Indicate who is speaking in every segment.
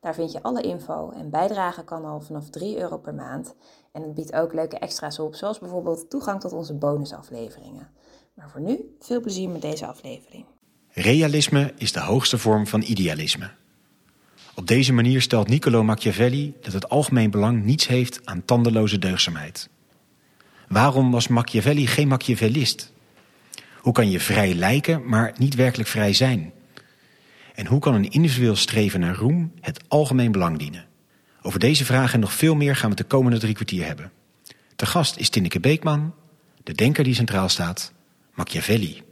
Speaker 1: Daar vind je alle info en bijdragen kan al vanaf 3 euro per maand. En het biedt ook leuke extra's op, zoals bijvoorbeeld toegang tot onze bonusafleveringen. Maar voor nu, veel plezier met deze aflevering.
Speaker 2: Realisme is de hoogste vorm van idealisme. Op deze manier stelt Niccolo Machiavelli dat het algemeen belang niets heeft aan tandeloze deugdzaamheid. Waarom was Machiavelli geen Machiavellist? Hoe kan je vrij lijken, maar niet werkelijk vrij zijn? En hoe kan een individueel streven naar roem het algemeen belang dienen? Over deze vragen en nog veel meer gaan we de komende drie kwartier hebben. Te gast is Tinneke Beekman, de denker die centraal staat, Machiavelli.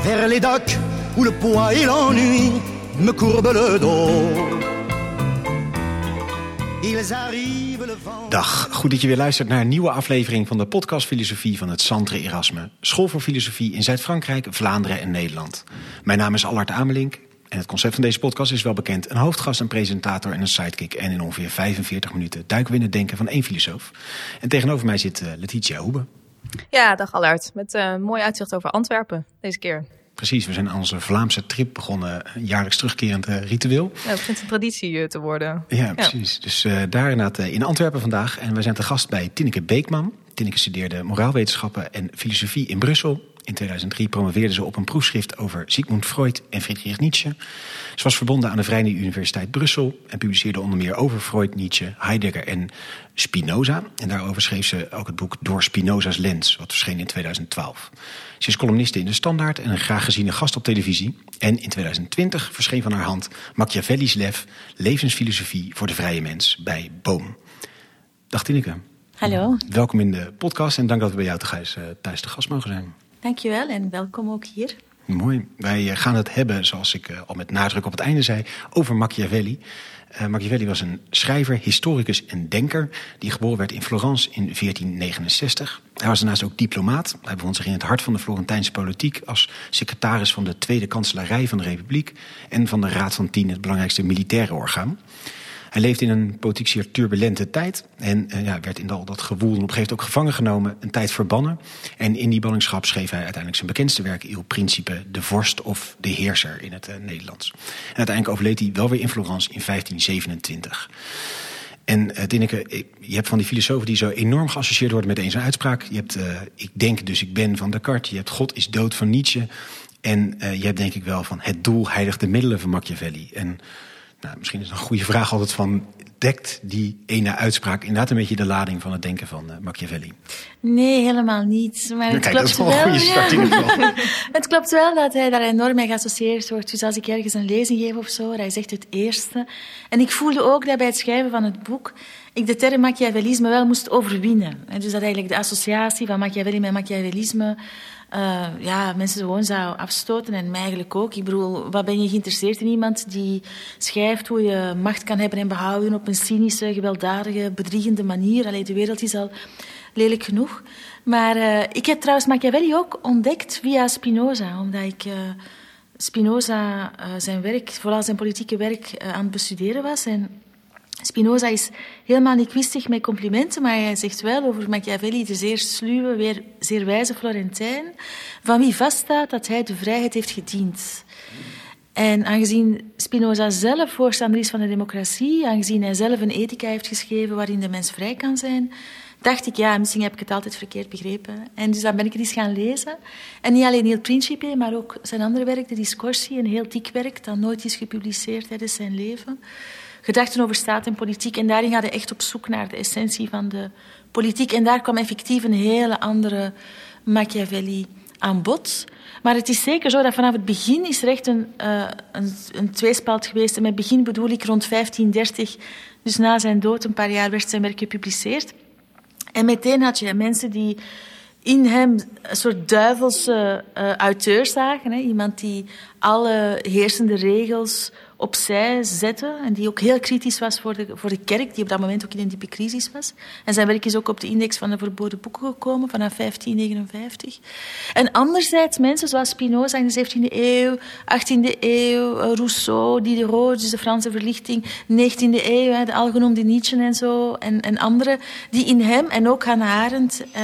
Speaker 3: Vers où le poids et l'ennui me courbent le dos.
Speaker 2: Dag, goed dat je weer luistert naar een nieuwe aflevering van de podcast Filosofie van het Centre Erasme. School voor Filosofie in Zuid-Frankrijk, Vlaanderen en Nederland. Mijn naam is Allard Amelink en het concept van deze podcast is wel bekend. Een hoofdgast, een presentator en een sidekick. En in ongeveer 45 minuten duiken we in het denken van één filosoof. En tegenover mij zit uh, Letitia Hoebe.
Speaker 4: Ja, dag Allard. Met uh, mooi uitzicht over Antwerpen deze keer.
Speaker 2: Precies, we zijn aan onze Vlaamse trip begonnen. Een jaarlijks terugkerend uh, ritueel.
Speaker 4: Ja, het begint een traditie te worden.
Speaker 2: Ja, precies. Dus uh, daar inderdaad in Antwerpen vandaag. En wij zijn te gast bij Tinneke Beekman. Tinneke studeerde moraalwetenschappen en filosofie in Brussel. In 2003 promoveerde ze op een proefschrift over Sigmund Freud en Friedrich Nietzsche. Ze was verbonden aan de Vrije Universiteit Brussel en publiceerde onder meer over Freud, Nietzsche, Heidegger en Spinoza. En daarover schreef ze ook het boek Door Spinoza's Lens, wat verscheen in 2012. Ze is columniste in de Standaard en een graag geziene gast op televisie. En in 2020 verscheen van haar hand Machiavelli's Lef, levensfilosofie voor de vrije mens bij Boom. Dag Tineke.
Speaker 5: Hallo.
Speaker 2: Welkom in de podcast en dank dat we bij jou thuis, uh, thuis te gast mogen zijn.
Speaker 5: Dankjewel en welkom ook hier.
Speaker 2: Mooi. Wij gaan het hebben, zoals ik al met nadruk op het einde zei, over Machiavelli. Uh, Machiavelli was een schrijver, historicus en denker die geboren werd in Florence in 1469. Hij was daarnaast ook diplomaat. Hij bevond zich in het hart van de Florentijnse politiek als secretaris van de Tweede Kanselarij van de Republiek en van de Raad van Tien, het belangrijkste militaire orgaan. Hij leefde in een politiek zeer turbulente tijd. En uh, ja, werd in al dat gewoel en op een gegeven moment ook gevangen genomen. Een tijd verbannen. En in die ballingschap schreef hij uiteindelijk zijn bekendste werk... Il Principe, de vorst of de heerser in het uh, Nederlands. En uiteindelijk overleed hij wel weer in Florence in 1527. En uh, Tineke, je hebt van die filosofen die zo enorm geassocieerd worden met één zo'n uitspraak. Je hebt uh, ik denk dus ik ben van Descartes. Je hebt God is dood van Nietzsche. En uh, je hebt denk ik wel van het doel heiligt de middelen van Machiavelli. En nou, misschien is een goede vraag altijd van... dekt die ene uitspraak inderdaad een beetje de lading van het denken van uh, Machiavelli?
Speaker 5: Nee, helemaal niet. Maar het
Speaker 2: Kijk,
Speaker 5: klopt
Speaker 2: dat is wel een goede start in ieder geval.
Speaker 5: het klopt wel dat hij daar enorm mee geassocieerd wordt. Dus als ik ergens een lezing geef of zo, hij zegt het eerste. En ik voelde ook dat bij het schrijven van het boek ik de term Machiavellisme wel moest overwinnen. Dus dat eigenlijk de associatie van Machiavelli met Machiavellisme... Uh, ja, mensen gewoon zou afstoten en mij eigenlijk ook. Ik bedoel, wat ben je geïnteresseerd in iemand die schrijft hoe je macht kan hebben en behouden op een cynische, gewelddadige, bedriegende manier? Allee, de wereld is al lelijk genoeg. Maar uh, ik heb trouwens Machiavelli ook ontdekt via Spinoza, omdat ik uh, Spinoza zijn werk, vooral zijn politieke werk, aan het bestuderen was. En Spinoza is helemaal niet kwistig met complimenten, maar hij zegt wel over Machiavelli, de zeer sluwe, weer zeer wijze Florentijn, van wie vaststaat dat hij de vrijheid heeft gediend. En aangezien Spinoza zelf voorstander is van de democratie, aangezien hij zelf een ethica heeft geschreven waarin de mens vrij kan zijn, dacht ik, ja, misschien heb ik het altijd verkeerd begrepen. En dus dan ben ik het eens gaan lezen. En niet alleen heel Principe, maar ook zijn andere werk, de Discorsi, een heel dik werk dat nooit is gepubliceerd tijdens zijn leven gedachten over staat en politiek. En daarin gaat hij echt op zoek naar de essentie van de politiek. En daar kwam effectief een hele andere Machiavelli aan bod. Maar het is zeker zo dat vanaf het begin is er echt een, uh, een, een tweespalt geweest. En met begin bedoel ik rond 1530, dus na zijn dood, een paar jaar werd zijn werk gepubliceerd. En meteen had je mensen die in hem een soort duivelse uh, auteur zagen. Hè? Iemand die alle heersende regels opzij zette en die ook heel kritisch was voor de, voor de kerk, die op dat moment ook in een diepe crisis was. En zijn werk is ook op de index van de verboden boeken gekomen vanaf 1559. En anderzijds mensen zoals Spinoza in de 17e eeuw, 18e eeuw, Rousseau, Diderot, dus de Franse verlichting, 19e eeuw, de algenoemde Nietzsche en zo, en, en anderen, die in hem, en ook Hannah Arendt, eh,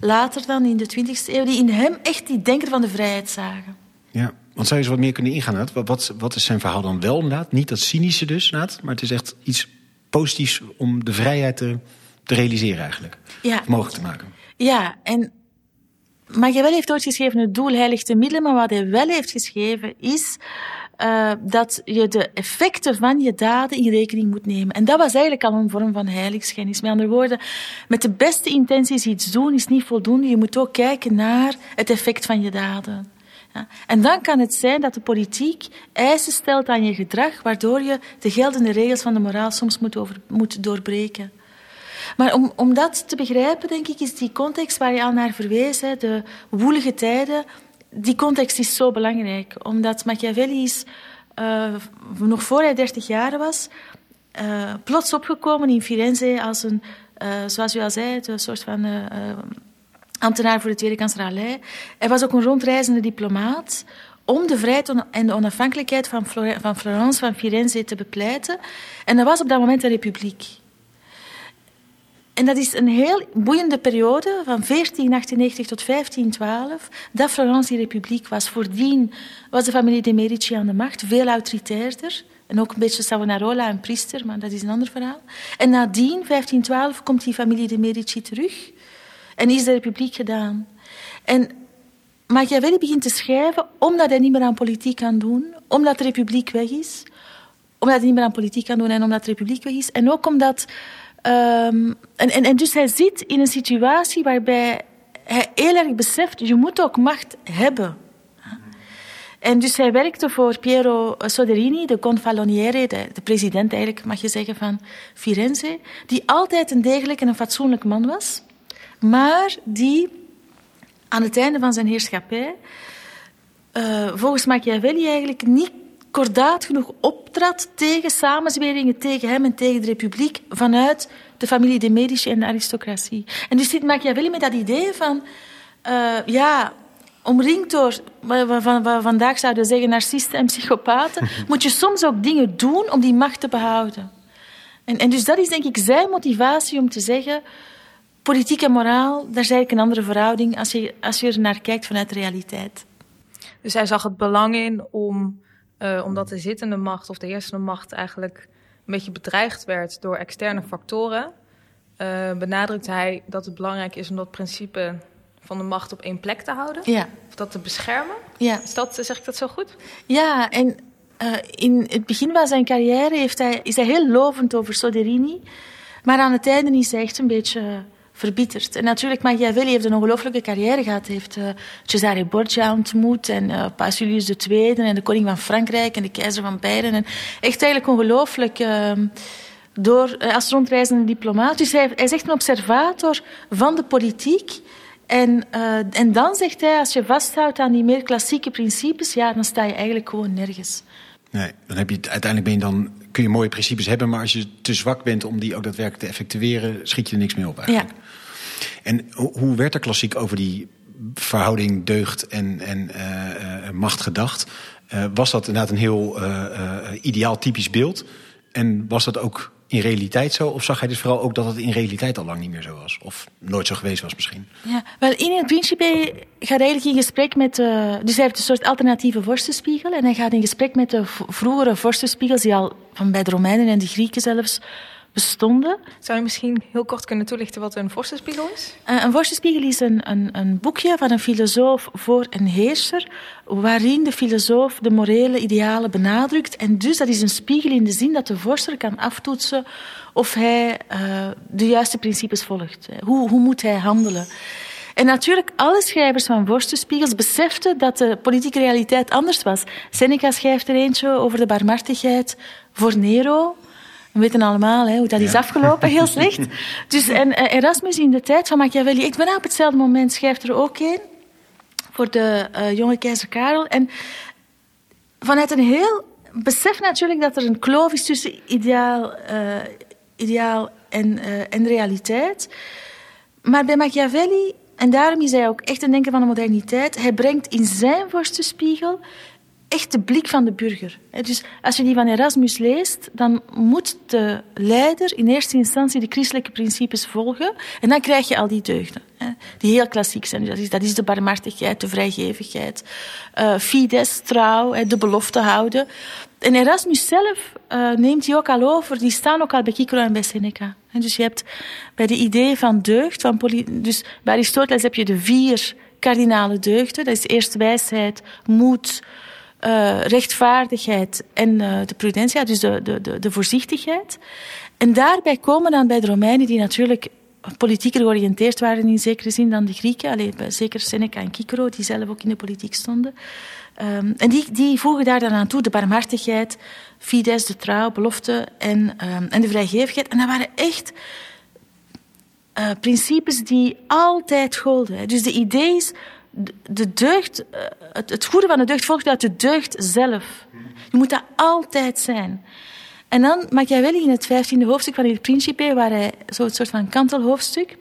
Speaker 5: later dan in de 20e eeuw, die in hem echt die denker van de vrijheid zagen.
Speaker 2: Ja, want zou je eens wat meer kunnen ingaan? Wat, wat, wat is zijn verhaal dan wel inderdaad? Niet dat cynische dus, Naad, maar het is echt iets positiefs om de vrijheid te, te realiseren eigenlijk. Ja. mogelijk te maken.
Speaker 5: Ja, en Machiavelli heeft ooit geschreven, het doel heiligt de middelen, maar wat hij wel heeft geschreven is uh, dat je de effecten van je daden in rekening moet nemen. En dat was eigenlijk al een vorm van heiligschennis. Met andere woorden, met de beste intenties iets doen is niet voldoende. Je moet ook kijken naar het effect van je daden. En dan kan het zijn dat de politiek eisen stelt aan je gedrag, waardoor je de geldende regels van de moraal soms moet, moet doorbreken. Maar om, om dat te begrijpen, denk ik, is die context waar je al naar verwees, de woelige tijden, die context is zo belangrijk. Omdat Machiavelli is, uh, nog voor hij dertig jaar was, uh, plots opgekomen in Firenze als een, uh, zoals u al zei, een soort van ambtenaar voor de Tweede Kanselier. Hij was ook een rondreizende diplomaat om de vrijheid en de onafhankelijkheid van, van Florence, van Firenze te bepleiten. En dat was op dat moment de republiek. En dat is een heel boeiende periode, van 1498 tot 1512, dat Florence die republiek was. Voordien was de familie de Medici aan de macht, veel autoritairder. En ook een beetje Savonarola, een priester, maar dat is een ander verhaal. En nadien, 1512, komt die familie de Medici terug. En is de republiek gedaan. En Machiavelli begint te schrijven omdat hij niet meer aan politiek kan doen, omdat de republiek weg is, omdat hij niet meer aan politiek kan doen en omdat de republiek weg is. En ook omdat... Um, en, en, en dus hij zit in een situatie waarbij hij heel erg beseft, je moet ook macht hebben. En dus hij werkte voor Piero Soderini, de gonfaloniere, de, de, president eigenlijk, mag je zeggen, van Firenze, die altijd een degelijk en een fatsoenlijk man was maar die aan het einde van zijn heerschappij uh, volgens Machiavelli eigenlijk niet kordaat genoeg optrad tegen samenzweringen tegen hem en tegen de republiek vanuit de familie de Medici en de aristocratie. En dus zit Machiavelli met dat idee van, uh, ja, omringd door wat we vandaag zouden zeggen narcisten en psychopaten, moet je soms ook dingen doen om die macht te behouden. En, en dus dat is denk ik zijn motivatie om te zeggen, politiek en moraal, daar is eigenlijk een andere verhouding als je, als je er naar kijkt vanuit de realiteit.
Speaker 4: Dus hij zag het belang in om, uh, omdat de zittende macht of de heersende macht eigenlijk een beetje bedreigd werd door externe factoren, uh, benadrukt hij dat het belangrijk is om dat principe van de macht op één plek te houden.
Speaker 5: Ja.
Speaker 4: Of dat te beschermen.
Speaker 5: Ja.
Speaker 4: Is dat, zeg ik dat zo goed?
Speaker 5: Ja, en uh, in het begin van zijn carrière heeft hij, is hij heel lovend over Soderini. Maar aan het einde is hij echt een beetje verbitterd. En natuurlijk, Machiavelli heeft een ongelooflijke carrière gehad. Hij heeft uh, Cesare Borgia ontmoet en uh, Paus Julius II en de koning van Frankrijk en de keizer van Beieren. En echt eigenlijk ongelooflijk uh, door, uh, als rondreizende diplomaat. Dus hij, hij is echt een observator van de politiek. En, uh, en dan zegt hij, als je vasthoudt aan die meer klassieke principes, ja, dan sta je eigenlijk gewoon nergens.
Speaker 2: Nee, dan heb je uiteindelijk ben je dan kun je mooie principes hebben, maar als je te zwak bent om die ook daadwerkelijk te effectueren, schiet je er niks meer op eigenlijk. Ja. En hoe werd er klassiek over die verhouding deugd en, en uh, uh, macht gedacht? Was dat inderdaad een heel ideaal typisch beeld? En was dat ook in realiteit zo? Of zag hij dus vooral ook dat het in realiteit al lang niet meer zo was? Of nooit zo geweest was misschien?
Speaker 5: Ja, wel in het principe gaat hij eigenlijk in gesprek met... Dus hij heeft een soort alternatieve vorstenspiegel. En hij gaat in gesprek met de vroegere vorstenspiegels die al van bij de Romeinen en de Grieken zelfs bestonden.
Speaker 4: Zou je misschien heel kort kunnen toelichten wat een vorstenspiegel is?
Speaker 5: Uh, een vorstenspiegel is een, een, een, boekje van een filosoof voor een heerser, waarin de filosoof de morele idealen benadrukt. En dus dat is een spiegel in de zin dat de vorster kan aftoetsen of hij uh, de juiste principes volgt. Hoe, hoe moet hij handelen? En natuurlijk, alle schrijvers van vorstenspiegels beseften dat de politieke realiteit anders was. Seneca schrijft er eentje over de barmhartigheid voor Nero. We weten allemaal hè, hoe dat is afgelopen, heel slecht. Dus, en uh, Erasmus in de tijd van Machiavelli, ik ben op hetzelfde moment schrijft er ook een voor de uh, jonge keizer Karel. En vanuit een heel besef natuurlijk dat er een kloof is tussen ideaal, uh, ideaal en, en realiteit. Maar bij Machiavelli, en daarom is hij ook echt een denker van de moderniteit, hij brengt in zijn vorstenspiegel echt de blik van de burger. Dus als je die van Erasmus leest, dan moet de leider in eerste instantie de christelijke principes volgen. En dan krijg je al die deugden, die heel klassiek zijn. Dat is, dat is de barmhartigheid, de vrijgevigheid, uh, fides, trouw, de belofte houden. En Erasmus zelf uh, neemt die ook al over. Die staan ook al bij Cicero en bij Seneca. dus je hebt bij de idee van deugd, van dus bij Aristoteles heb je de vier kardinale deugden. Dat is eerst wijsheid, moed, uh, rechtvaardigheid en uh, de prudentia, dus de, de, de, voorzichtigheid. En daarbij komen dan bij de Romeinen, die natuurlijk politieker georiënteerd waren in zekere zin dan de Grieken, alleen, zeker Seneca en Cicero, die zelf ook in de politiek stonden. Um, en die, die voegen daar dan aan toe de barmhartigheid, fides, de trouw, belofte en, um, en de vrijgevigheid. En dat waren echt uh, principes die altijd golden. Dus de idee is de deugd, eh, het, het goede van de deugd volgt uit de deugd zelf. Je moet dat altijd zijn. En dan Machiavelli in het vijftiende hoofdstuk van het Principe, waar hij zo'n soort van kantelhoofdstuk,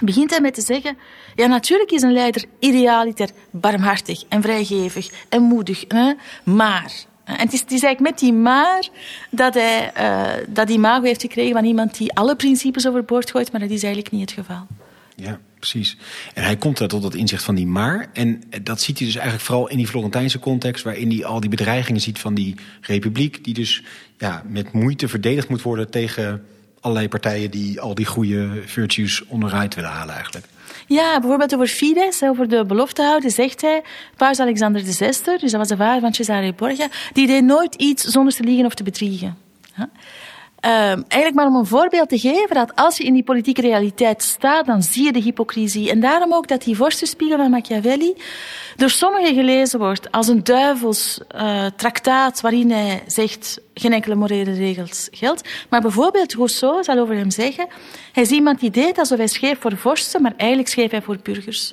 Speaker 5: begint hij met te zeggen, ja natuurlijk is een leider idealiter barmhartig en vrijgevig en moedig, hè? maar... En het is, het is, eigenlijk met die maar dat hij uh, dat imago heeft gekregen van iemand die alle principes overboord gooit, maar dat is eigenlijk niet het geval.
Speaker 2: Ja precies. En hij komt daar tot dat inzicht van die maar. En dat ziet hij dus eigenlijk vooral in die Florentijnse context... waarin hij al die bedreigingen ziet van die republiek... die dus ja, met moeite verdedigd moet worden tegen allerlei partijen... die al die goede virtues onderuit willen halen eigenlijk.
Speaker 5: Ja, bijvoorbeeld over Fides, over de belofte houden, zegt hij... Paus Alexander VI, dus dat was de vader van Cesare Borgia... die deed nooit iets zonder te liegen of te bedriegen. Uh, eigenlijk maar om een voorbeeld te geven dat als je in die politieke realiteit staat, dan zie je de hypocrisie. En daarom ook dat die vorstenspiegel van Machiavelli door sommigen gelezen wordt als een duivels uh, traktaat waarin hij zegt geen enkele morele regels geldt. Maar bijvoorbeeld Rousseau zal over hem zeggen, hij is iemand die deed alsof hij schreef voor vorsten, maar eigenlijk schreef hij voor burgers.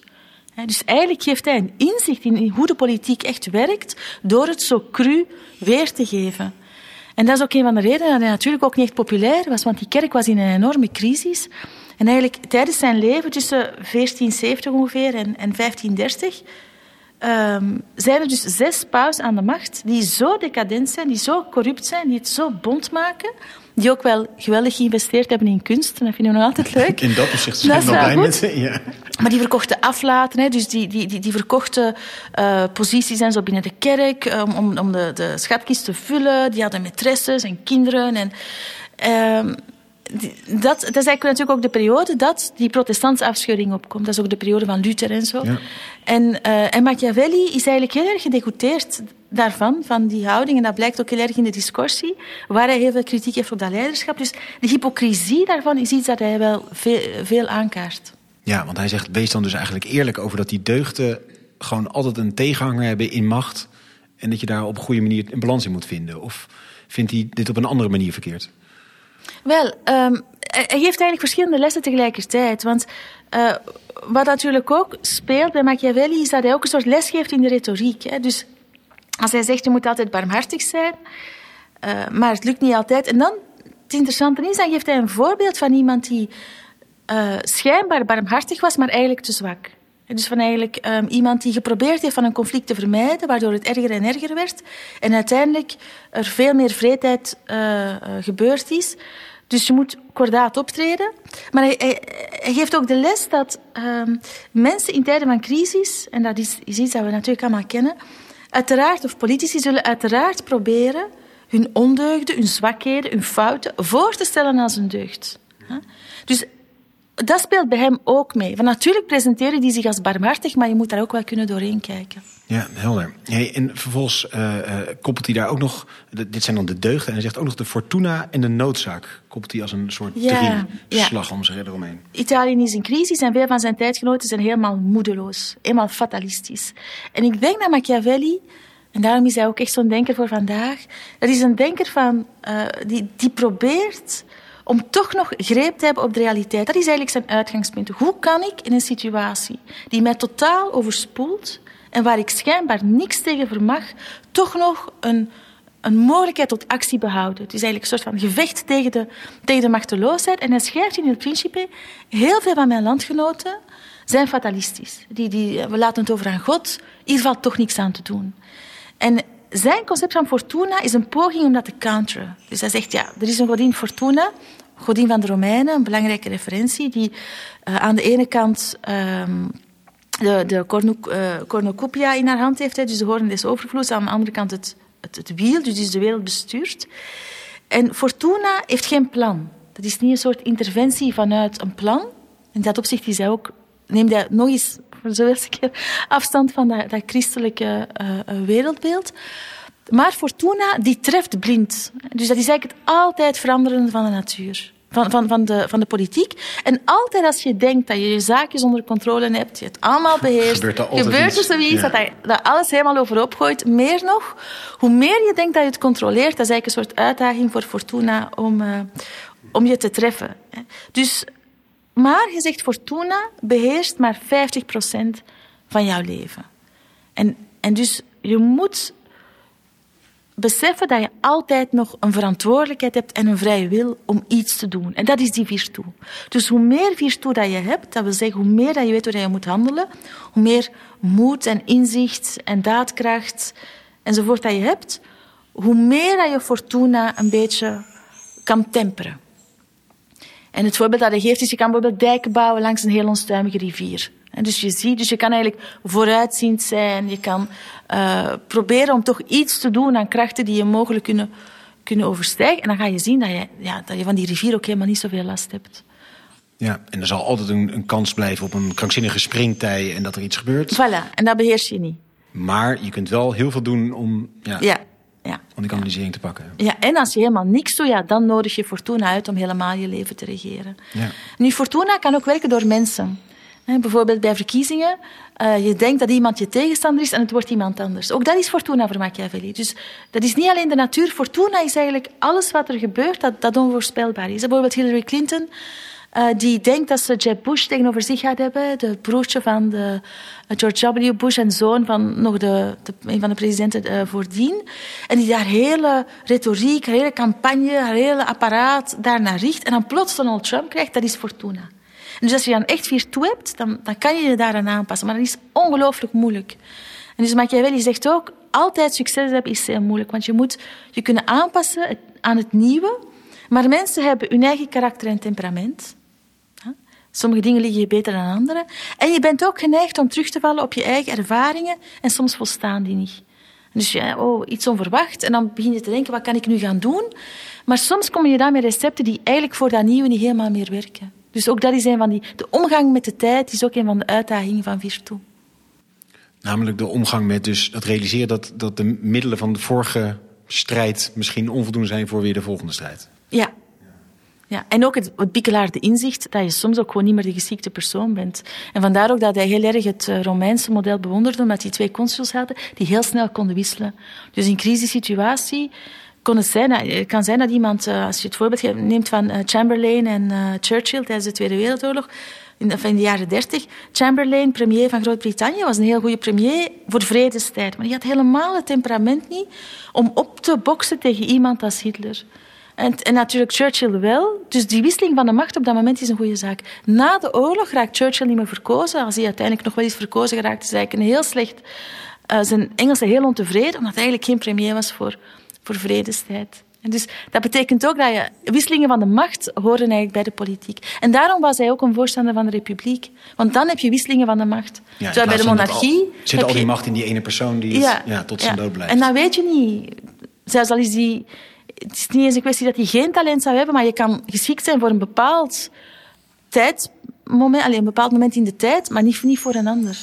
Speaker 5: Dus eigenlijk geeft hij een inzicht in hoe de politiek echt werkt door het zo cru weer te geven. En dat is ook een van de redenen dat hij natuurlijk ook niet echt populair was, want die kerk was in een enorme crisis. En eigenlijk tijdens zijn leven, tussen 1470 ongeveer en, en 1530, um, zijn er dus zes paus aan de macht die zo decadent zijn, die zo corrupt zijn, die het zo bond maken, die ook wel geweldig geïnvesteerd hebben in kunst. En dat vinden we nog altijd leuk.
Speaker 2: In dat opzicht zijn we blij met ja.
Speaker 5: Maar die verkochten aflaten, hè, dus die, die, die, die verkochten uh, posities en zo binnen de kerk um, om, om de, de schatkist te vullen. Die hadden maîtresses en kinderen. En, um, dat, dat is eigenlijk natuurlijk ook de periode dat die protestantse afscheuring opkomt. Dat is ook de periode van Luther en zo. Ja. En, uh, en Machiavelli is eigenlijk heel erg gedecouteerd daarvan, van die houding. En dat blijkt ook heel erg in de discussie, waar hij heel veel kritiek heeft op dat leiderschap. Dus de hypocrisie daarvan is iets dat hij wel veel, veel aankaart.
Speaker 2: Ja, want hij zegt, wees dan dus eigenlijk eerlijk over dat die deugden gewoon altijd een tegenhanger hebben in macht. En dat je daar op een goede manier een balans in moet vinden. Of vindt hij dit op een andere manier verkeerd?
Speaker 5: Wel, um, hij geeft eigenlijk verschillende lessen tegelijkertijd. Want uh, wat natuurlijk ook speelt bij Machiavelli is dat hij ook een soort les geeft in de retoriek. Hè. Dus als hij zegt je moet altijd barmhartig zijn, uh, maar het lukt niet altijd. En dan, het interessante is, dan geeft hij een voorbeeld van iemand die uh, schijnbaar barmhartig was, maar eigenlijk te zwak. Dus van eigenlijk um, iemand die geprobeerd heeft van een conflict te vermijden, waardoor het erger en erger werd. En uiteindelijk er veel meer vreedheid uh, gebeurd is. Dus je moet kordaat optreden. Maar hij, geeft ook de les dat um, mensen in tijden van crisis, en dat is, is iets dat we natuurlijk allemaal kennen, uiteraard, of politici zullen uiteraard proberen hun ondeugden, hun zwakheden, hun fouten voor te stellen als een deugd. Dus dat speelt bij hem ook mee. Van natuurlijk presenteren die zich als barmhartig, maar je moet daar ook wel kunnen doorheen kijken.
Speaker 2: Ja, helder. Hey, en vervolgens uh, uh, koppelt hij daar ook nog, dit zijn dan de deugden, en hij zegt ook nog de fortuna en de noodzaak. Koppelt hij als een soort ja, slag ja. om zich eromheen.
Speaker 5: Italië is in crisis en veel van zijn tijdgenoten zijn helemaal moedeloos, helemaal fatalistisch. En ik denk dat Machiavelli En daarom is hij ook echt zo'n denker voor vandaag. Dat is een denker van, uh, die, die probeert om toch nog greep te hebben op de realiteit. Dat is eigenlijk zijn uitgangspunt. Hoe kan ik in een situatie die mij totaal overspoelt en waar ik schijnbaar niks tegen vermag, toch nog een, een mogelijkheid tot actie behouden? Het is eigenlijk een soort van gevecht tegen de, tegen de machteloosheid. En hij schrijft in het Principe, heel veel van mijn landgenoten zijn fatalistisch. Die, die, we laten het over aan God, hier valt toch niks aan te doen. En zijn concept van Fortuna is een poging om dat te counteren. Dus hij zegt, ja, er is een godin Fortuna, godin van de Romeinen, een belangrijke referentie, die uh, aan de ene kant um, de, de uh, cornucopia in haar hand heeft, hè, dus de hoorn des overvloeds, aan de andere kant het, het, het wiel, dus die de wereld bestuurt. En Fortuna heeft geen plan. Dat is niet een soort interventie vanuit een plan. In dat opzicht is hij ook, neemt hij nog eens voor zoveelste keer afstand van dat, dat christelijke uh, wereldbeeld. Maar Fortuna, die treft blind. Dus dat is eigenlijk het altijd veranderen van de natuur. Van, van, van, de, van de politiek. En altijd als je denkt dat je je zaakjes onder controle hebt, je het allemaal beheerst,
Speaker 2: gebeurt er,
Speaker 5: gebeurt er zoiets ja. dat, hij, dat alles helemaal overhoop gooit. Meer nog, hoe meer je denkt dat je het controleert, dat is eigenlijk een soort uitdaging voor Fortuna om, uh, om je te treffen. Dus maar je zegt Fortuna beheerst maar 50% van jouw leven. En, en dus je moet beseffen dat je altijd nog een verantwoordelijkheid hebt en een vrije wil om iets te doen. En dat is die virtu. Dus hoe meer virtu dat je hebt, dat wil zeggen hoe meer dat je weet hoe je moet handelen, hoe meer moed en inzicht en daadkracht enzovoort dat je hebt, hoe meer dat je fortuna een beetje kan temperen. En het voorbeeld dat hij geeft is, je kan bijvoorbeeld dijken bouwen langs een heel onstuimige rivier. En dus je ziet, dus je kan eigenlijk vooruitziend zijn, je kan uh, proberen om toch iets te doen aan krachten die je mogelijk kunnen, kunnen overstijgen. En dan ga je zien dat je, ja, dat je van die rivier ook helemaal niet zoveel last hebt.
Speaker 2: Ja, en er zal altijd een, een kans blijven op een krankzinnige springtij en dat er iets gebeurt.
Speaker 5: Voilà, en dat beheers je niet.
Speaker 2: Maar je kunt wel heel veel doen om ja,
Speaker 5: ja. Ja.
Speaker 2: Om die kanalisering te pakken.
Speaker 5: Ja, en als je helemaal niks doet, ja, dan nodig je Fortuna uit om helemaal je leven te regeren.
Speaker 2: Ja.
Speaker 5: Nu, Fortuna kan ook werken door mensen. bijvoorbeeld bij verkiezingen, uh, je denkt dat iemand je tegenstander is en het wordt iemand anders. Ook dat is Fortuna voor Machiavelli. Dus dat is niet alleen de natuur. Fortuna is eigenlijk alles wat er gebeurt dat, dat onvoorspelbaar is. Bijvoorbeeld Hillary Clinton uh, die denkt dat ze Jeb Bush tegenover zich gaat hebben, de broertje van de, uh, George W. Bush en zoon van nog de, de een van de presidenten uh, voordien. En die daar hele retoriek, haar hele campagne, haar hele apparaat daarnaar richt. En dan plots Donald Trump krijgt, dat is Fortuna. Dus als je dan echt virtu hebt, dan, dan kan je je daaraan aanpassen. Maar dat is ongelooflijk moeilijk. En dus Machiavelli zegt ook, altijd succes hebben is zeer moeilijk. Want je moet je kunnen aanpassen aan het nieuwe. Maar mensen hebben hun eigen karakter en temperament. Sommige dingen liggen je beter dan andere. En je bent ook geneigd om terug te vallen op je eigen ervaringen en soms volstaan die niet. Dus ja, oh, iets onverwacht en dan begin je te denken, wat kan ik nu gaan doen? Maar soms kom je dan met recepten die eigenlijk voor dat nieuwe niet helemaal meer werken. Dus ook dat is een van die... De omgang met de tijd is ook een van de uitdagingen van Virtu.
Speaker 2: Namelijk de omgang met dus het realiseren dat, dat de middelen van de vorige strijd misschien onvoldoende zijn voor weer de volgende strijd.
Speaker 5: Ja, ja, en ook het, het inzicht dat je soms ook gewoon niet meer de geschikte persoon bent. En vandaar ook dat hij heel erg het eh, Romeinse model bewonderde, omdat die twee consuls hadden die heel snel konden wisselen. Dus in crisissituatie kon het zijn, het kan zijn dat iemand, eh, als je het voorbeeld neemt van eh, Chamberlain en Churchill tijdens de Tweede Wereldoorlog, in in de jaren dertig, Chamberlain, premier van Groot-Brittannië, was een heel goede premier voor vredestijd. Maar die had helemaal het temperament niet om op te boksen tegen iemand als Hitler. En, en, natuurlijk Churchill wel. Dus die wisseling van de macht op dat moment is een goede zaak. Na de oorlog raakt Churchill niet meer verkozen. Als hij uiteindelijk nog wel eens verkozen geraakt, is eigenlijk een heel slecht... Uh, zijn Engelsen heel ontevreden, omdat hij eigenlijk geen premier was voor, voor vredestijd. En dus dat betekent ook dat je wisselingen van de macht horen eigenlijk bij de politiek. En daarom was hij ook een voorstander van de republiek. Want dan heb je wisselingen van de macht.
Speaker 2: Ja,
Speaker 5: Terwijl bij de monarchie...
Speaker 2: Al, zit al die macht in die ene persoon die het, ja, tot zijn dood blijft.
Speaker 5: En dan weet je niet... Zelfs al is die het is niet eens een kwestie dat hij geen talent zou hebben, maar je kan geschikt zijn voor een bepaald tijdmoment, alleen een bepaald moment in de tijd, maar niet, niet voor een ander.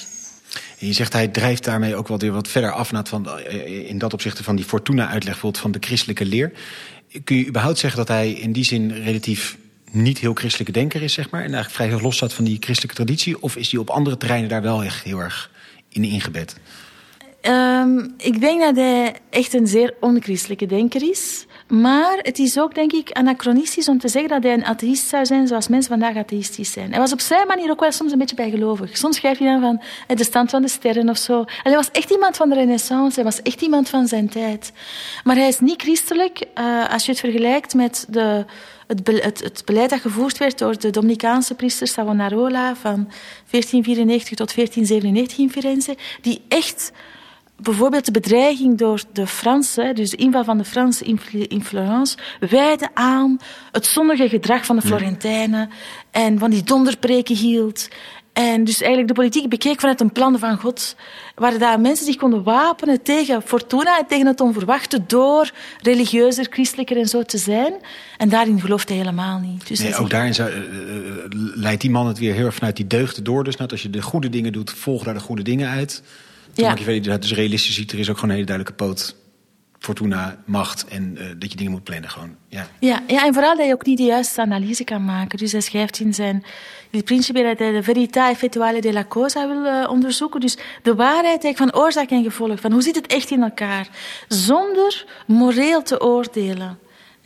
Speaker 2: En je zegt hij drijft daarmee ook wel weer wat verder af naar van, in dat opzichte van die Fortuna-uitleg van de christelijke leer. Kun je überhaupt zeggen dat hij in die zin relatief niet heel christelijke denker is, zeg maar, en eigenlijk vrij los staat van die christelijke traditie? Of is hij op andere terreinen daar wel echt heel erg in ingebed?
Speaker 5: Um, ik denk dat hij echt een zeer onchristelijke denker is. Maar het is ook, denk ik, anachronistisch om te zeggen dat hij een atheïst zou zijn zoals mensen vandaag atheïstisch zijn. Hij was op zijn manier ook wel soms een beetje bijgelovig. Soms schrijf je dan van de stand van de sterren of zo. En hij was echt iemand van de renaissance, hij was echt iemand van zijn tijd. Maar hij is niet christelijk uh, als je het vergelijkt met de, het, het, het, beleid dat gevoerd werd door de Dominicaanse priester Savonarola van 1494 tot 1497 in Firenze, die echt bijvoorbeeld de bedreiging door de Fransen, dus de inval van de Fransen in Florence, wijde aan het zondige gedrag van de Florentijnen en van die donderpreken hield. En dus eigenlijk de politiek bekeek vanuit een plan van God, waar daar mensen zich konden wapenen tegen Fortuna en tegen het onverwachte door religieuzer, christelijker en zo te zijn. En daarin geloofde hij helemaal niet.
Speaker 2: Dus nee, ook daarin zou, uh, leidt die man het weer heel erg vanuit die deugden door. Dus net als je de goede dingen doet, volg daar de goede dingen uit. Ja. Machiavelli dat dus realistisch ziet, er is ook gewoon een hele duidelijke poot. Fortuna, macht en uh, dat je dingen moet plannen. Gewoon. Ja.
Speaker 5: Ja, ja, en vooral dat je ook niet de juiste analyse kan maken. Dus hij schrijft in zijn Il Principe dat hij de verità effettuale della cosa wil uh, onderzoeken. Dus de waarheid van oorzaak en gevolg. Van hoe zit het echt in elkaar? Zonder moreel te oordelen.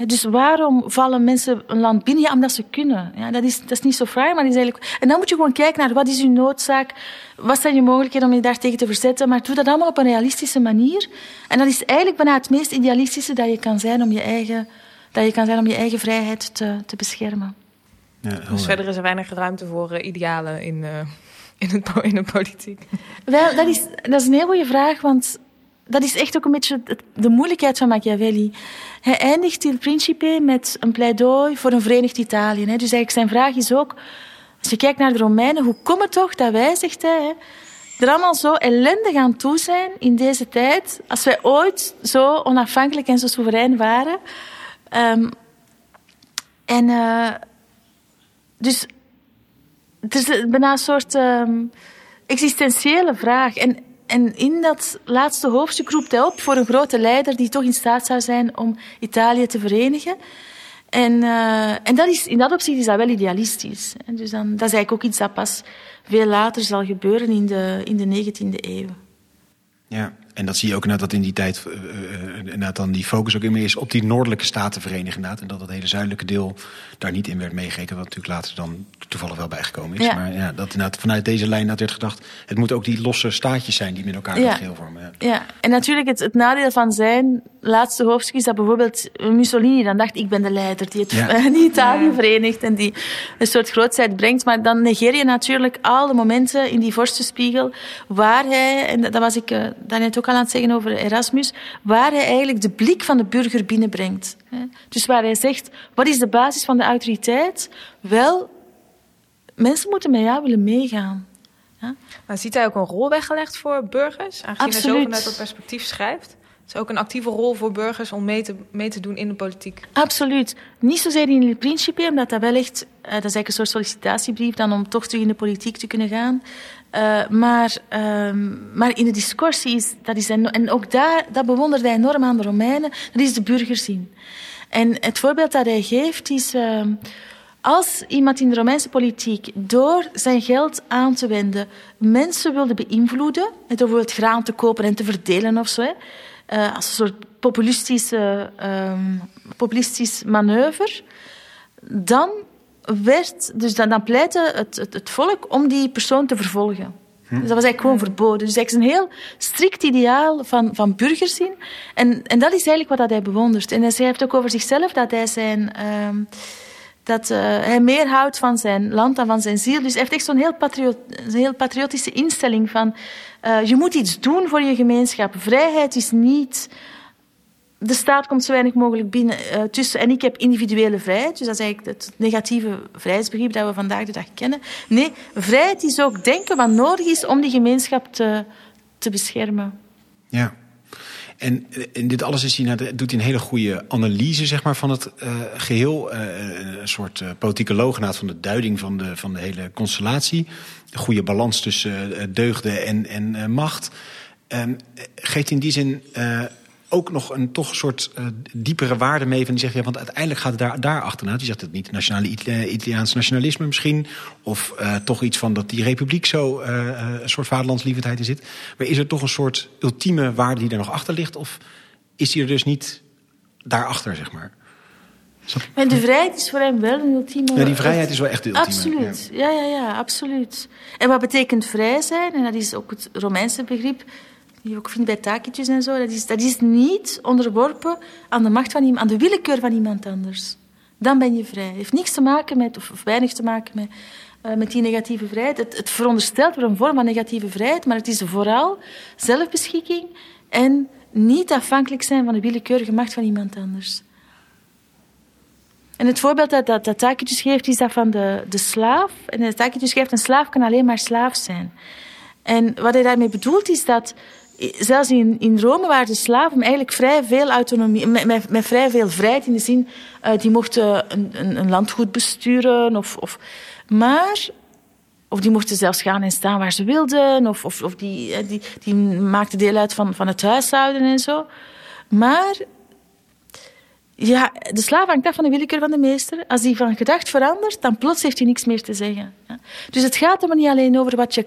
Speaker 5: Dus waarom vallen mensen een land binnen? Ja, omdat ze kunnen. Ja, dat, is, dat is niet zo fraai, maar is eigenlijk... En dan moet je gewoon kijken naar wat is je noodzaak, wat zijn je mogelijkheden om je daartegen te verzetten, maar doe dat allemaal op een realistische manier. En dat is eigenlijk bijna het meest idealistische dat je kan zijn om je eigen, dat je kan zijn om je eigen vrijheid te, te beschermen.
Speaker 4: Ja, dus verder is er weinig ruimte voor uh, idealen in, uh, in, het, in de politiek.
Speaker 5: Wel, dat is, dat is een heel goede vraag, want dat is echt ook een beetje de moeilijkheid van Machiavelli. Hij eindigt Il Principe met een pleidooi voor een verenigd Italië. Dus eigenlijk zijn vraag is ook, als je kijkt naar de Romeinen, hoe komt het toch dat wij, zegt hij, er allemaal zo ellendig aan toe zijn in deze tijd, als wij ooit zo onafhankelijk en zo soeverein waren. Um, en uh, dus het is bijna een soort um, existentiële vraag. En en in dat laatste hoofdstuk roept hij op voor een grote leider die toch in staat zou zijn om Italië te verenigen. En, uh, en dat is, in dat opzicht is dat wel idealistisch. Dus dan, dat is eigenlijk ook iets dat pas veel later zal gebeuren in de, in de 19e eeuw.
Speaker 2: Ja, en dat zie je ook inderdaad dat in die tijd uh, inderdaad dan die focus ook in meer is op die noordelijke staten verenigen inderdaad. En dat het hele zuidelijke deel daar niet in werd meegekeken, wat natuurlijk later dan toevallig wel bijgekomen is. Maar ja, dat inderdaad vanuit deze lijn dat werd gedacht, het moeten ook die losse staatjes zijn die met elkaar ja. geheel vormen.
Speaker 5: Ja. ja, en natuurlijk het, het nadeel van zijn laatste hoofdstuk is dat bijvoorbeeld Mussolini dan dacht, ik ben de leider die, het, die Italië verenigt en die een soort grootheid brengt. Maar dan negeer je natuurlijk al de momenten in die vorstenspiegel waar hij, en dat was ik uh, daarnet ook al aan het zeggen over Erasmus, waar hij eigenlijk de blik van de burger binnenbrengt. Dus waar hij zegt, wat is de basis van de autoriteit? Wel, mensen moeten met jou willen meegaan. Ja?
Speaker 4: Maar ziet hij ook een rol weggelegd voor burgers? Aangezien hij zo vanuit dat perspectief schrijft? Is ook een actieve rol voor burgers om mee te, mee te doen in de politiek?
Speaker 5: Absoluut. Niet zozeer in het principe, omdat dat wel echt... Uh, dat is eigenlijk een soort sollicitatiebrief dan om toch terug in de politiek te kunnen gaan. Uh, maar, um, maar in de discussie is... Dat is en ook daar, dat bewonderde hij enorm aan de Romeinen. Dat is de burgerzin. En het voorbeeld dat hij geeft is... Uh, als iemand in de Romeinse politiek door zijn geld aan te wenden mensen wilde beïnvloeden, door bijvoorbeeld graan te kopen en te verdelen of zo, uh, als een soort populistische, um, populistisch manoeuvre, dan werd, dus dan, dan pleitte het, het, het, volk om die persoon te vervolgen. Hm. Dus dat was eigenlijk gewoon verboden. Dus eigenlijk een heel strikt ideaal van, van burgerzin. En, en dat is eigenlijk wat hij bewondert. En hij schrijft ook over zichzelf dat hij zijn... Um, dat uh, hij meer houdt van zijn land dan van zijn ziel. Dus hij heeft echt zo'n heel, patriot, heel patriotische instelling van... Uh, je moet iets doen voor je gemeenschap. Vrijheid is niet... De staat komt zo weinig mogelijk binnen uh, tussen... En ik heb individuele vrijheid. Dus dat is eigenlijk het negatieve vrijheidsbegrip dat we vandaag de dag kennen. Nee, vrijheid is ook denken wat nodig is om die gemeenschap te, te beschermen.
Speaker 2: Ja. En in dit alles is doet een hele goede analyse zeg maar, van het uh, geheel. Uh, een soort politieke logenaat van de duiding van de, van de hele constellatie. Een goede balans tussen deugden en, en macht. Um, geeft in die zin ook nog een toch een soort uh, diepere waarde mee van die zegt, ja, want uiteindelijk gaat het daar, daar achterna. Die zegt het niet nationale Italiaans nationalisme misschien, of uh, toch iets van dat die republiek zo uh, een soort vaderlandslievendheid in zit. Maar is er toch een soort ultieme waarde die er nog achter ligt, of is die er dus niet daarachter, zeg maar?
Speaker 5: En de vrijheid is voor hem wel een ultieme...
Speaker 2: Ja, die vrijheid is wel echt de ultieme.
Speaker 5: Absoluut, ja. ja, ja, ja, absoluut. En wat betekent vrij zijn? En dat is ook het Romeinse begrip, die je ook vindt bij Tacitus en zo. Dat is, dat is niet onderworpen aan de macht van iemand, aan de willekeur van iemand anders. Dan ben je vrij. Het heeft niks te maken met, of, weinig te maken met, uh, met die negatieve vrijheid. Het, het veronderstelt wel een vorm van negatieve vrijheid, maar het is vooral zelfbeschikking en niet afhankelijk zijn van de willekeurige macht van iemand anders. En het voorbeeld dat, dat, dat geeft, is dat van de, de slaaf. En Tacitus geeft, een slaaf kan alleen maar slaaf zijn. En wat hij daarmee bedoelt, is dat zelfs in, in Rome waren de slaven eigenlijk vrij veel autonomie, met, met, vrij veel vrijheid in de zin, uh, die mochten een, een, een, landgoed besturen, of, of, maar, of die mochten zelfs gaan en staan waar ze wilden, of, of, of die, eh, die, die maakten deel uit van, van het huishouden en zo. Maar ja, de slaaf hangt af van de willekeur van de meester. Als die van gedacht verandert, dan plots heeft hij niks meer te zeggen. Dus het gaat er niet alleen over wat je,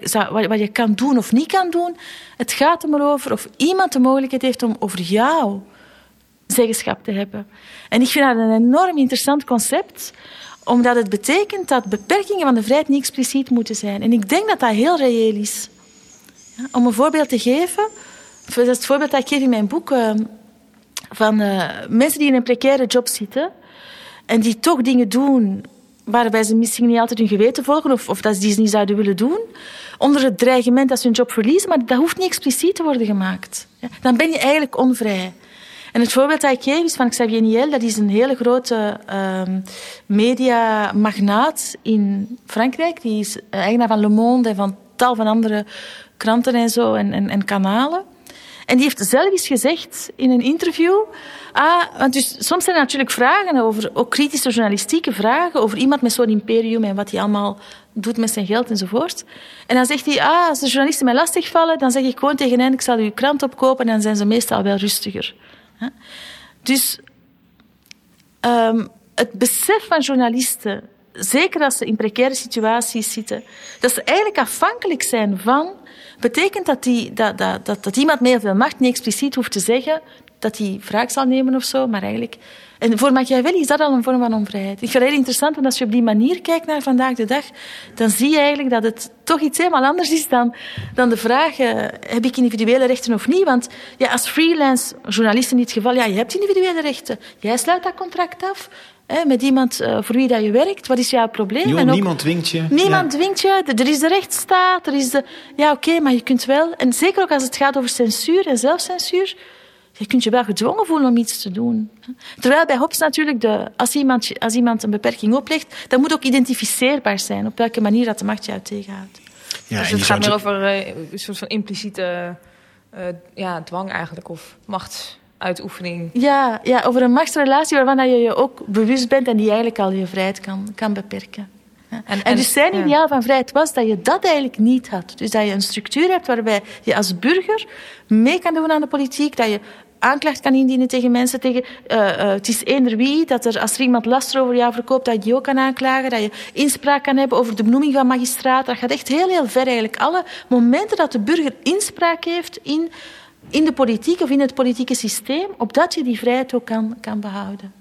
Speaker 5: wat je kan doen of niet kan doen. Het gaat er maar over of iemand de mogelijkheid heeft om over jou zeggenschap te hebben. En ik vind dat een enorm interessant concept, omdat het betekent dat beperkingen van de vrijheid niet expliciet moeten zijn. En ik denk dat dat heel reëel is. Om een voorbeeld te geven, dat is het voorbeeld dat ik geef in mijn boek ehm, van uh, mensen die in een precaire job zitten en die toch dingen doen waarbij ze misschien niet altijd hun geweten volgen of, of dat ze die niet zouden willen doen, onder het dreigement dat ze hun job verliezen, maar dat hoeft niet expliciet te worden gemaakt. Ja, dan ben je eigenlijk onvrij. En het voorbeeld dat ik geef is van Xavier Niel, dat is een hele grote uh, mediamagnaat in Frankrijk. Die is eigenaar van Le Monde en van tal van andere kranten en zo en, en kanalen. En die heeft zelf eens gezegd in een interview. Ah, want dus, soms zijn er natuurlijk vragen over, ook kritische journalistieke vragen, over iemand met zo'n imperium en wat hij allemaal doet met zijn geld enzovoort. En dan zegt hij, ah, als de journalisten mij lastigvallen, dan zeg ik gewoon tegen hen, ik zal uw krant opkopen en dan zijn ze meestal wel rustiger. Dus um, het besef van journalisten, zeker als ze in precaire situaties zitten, dat ze eigenlijk afhankelijk zijn van betekent dat, die, dat, dat, dat, iemand met veel macht niet expliciet hoeft te zeggen dat hij wraak zal nemen of zo, maar eigenlijk... En voor Machiavelli is dat al een vorm van onvrijheid. Ik vind het heel interessant, want als je op die manier kijkt naar vandaag de dag, dan zie je eigenlijk dat het toch iets helemaal anders is dan, dan de vraag, heb ik individuele rechten of niet? Want ja, als freelance journalist in dit geval, ja, je hebt individuele rechten. Jij sluit dat contract af hè, met iemand uh, voor wie dat je werkt. Wat is jouw probleem?
Speaker 2: Jo, en ook, niemand dwingt je.
Speaker 5: Niemand ja. dwingt je. Er is de rechtsstaat. Er is de, ja, oké, okay, maar je kunt wel... En zeker ook als het gaat over censuur en zelfcensuur... Je kunt je wel gedwongen voelen om iets te doen. Terwijl bij Hobbes natuurlijk, de, als, iemand, als iemand een beperking oplegt, dat moet ook identificeerbaar zijn op welke manier dat de macht jou tegenhoudt.
Speaker 4: Ja, dus het gaat meer over uh, een soort van impliciete uh, ja, dwang eigenlijk, of macht uitoefening.
Speaker 5: Ja, ja, over een machtsrelatie waarvan je je ook bewust bent en die eigenlijk al je vrijheid kan, kan beperken. Ja. En, en, en, dus zijn ideaal ja. van vrijheid was dat je dat eigenlijk niet had. Dus dat je een structuur hebt waarbij je als burger mee kan doen aan de politiek, dat je aanklacht kan indienen tegen mensen. Tegen, uh, uh, het is eender wie, dat er, als er iemand laster over jou verkoopt, dat je die ook kan aanklagen. Dat je inspraak kan hebben over de benoeming van magistraat. Dat gaat echt heel, heel ver eigenlijk. Alle momenten dat de burger inspraak heeft in in de politiek of in het politieke systeem, opdat je die vrijheid ook kan, kan behouden.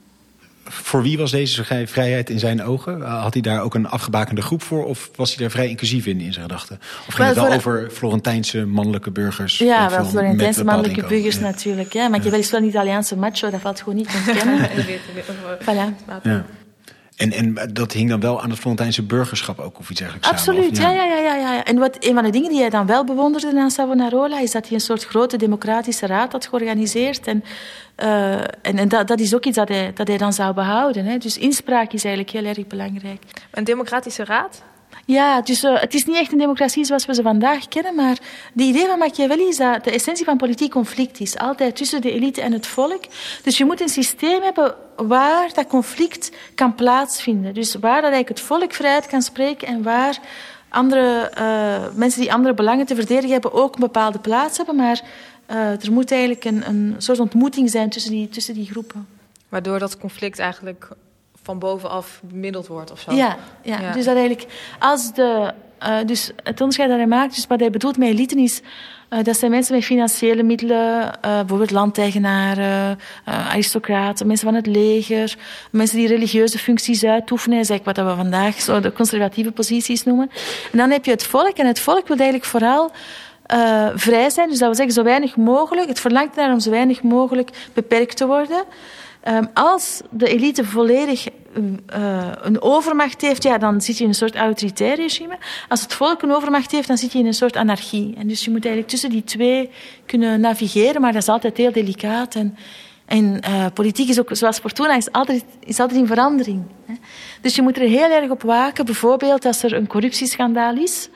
Speaker 2: Voor wie was deze vrijheid in zijn ogen? Had hij daar ook een afgebakende groep voor? Of was hij daar vrij inclusief in, in zijn gedachten? Of ging wel, het wel over Florentijnse mannelijke burgers?
Speaker 5: Ja, wel Florentijnse mannelijke burgers ja. natuurlijk. Ja, maar ja. je wel eens wel een Italiaanse macho, dat valt gewoon niet te ontkennen. voilà. Ja.
Speaker 2: En, en dat hing dan wel aan het Florentijnse burgerschap ook of iets dergelijks
Speaker 5: Absoluut,
Speaker 2: samen,
Speaker 5: ja. Ja, ja, ja, ja. En wat, een van de dingen die hij dan wel bewonderde aan Savonarola... is dat hij een soort grote democratische raad had georganiseerd. En, uh, en, en dat, dat is ook iets dat hij, dat hij dan zou behouden. Hè. Dus inspraak is eigenlijk heel erg belangrijk.
Speaker 4: Een democratische raad?
Speaker 5: Ja, dus uh, het is niet echt een democratie zoals we ze vandaag kennen, maar de idee van Machiavelli is dat de essentie van politiek conflict is. Altijd tussen de elite en het volk. Dus je moet een systeem hebben waar dat conflict kan plaatsvinden. Dus waar dat eigenlijk het volk vrijheid kan spreken en waar andere uh, mensen die andere belangen te verdedigen hebben ook een bepaalde plaats hebben. Maar Uh, er moet eigenlijk een, een soort ontmoeting zijn tussen die, tussen die groepen.
Speaker 4: Waardoor dat conflict eigenlijk van bovenaf bemiddeld wordt of zo.
Speaker 5: Ja, ja. ja. dus dat eigenlijk als de. Uh, dus het onderscheid dat hij maakt, dus wat hij bedoelt met eliten is. Uh, dat zijn mensen met financiële middelen, uh, bijvoorbeeld landeigenaren, aristocraten, mensen van het leger, mensen die religieuze functies uitoefenen, is eigenlijk wat we vandaag zo de conservatieve posities noemen. En dan heb je het volk, en het volk wil eigenlijk vooral vrij zijn, dus dat wil zeggen zo weinig mogelijk, het verlangt naar om zo weinig mogelijk beperkt te worden. Um, als de elite volledig uh, een overmacht heeft, ja, dan zit je in een soort autoritair regime. Als het volk een overmacht heeft, dan zit je in een soort anarchie. En dus je moet eigenlijk tussen die twee kunnen navigeren, maar dat is altijd heel delicaat. En, en uh, politiek is ook, zoals Fortuna, is altijd, is altijd in verandering. Hè. Dus je moet er heel erg op waken, bijvoorbeeld als er een corruptieschandaal is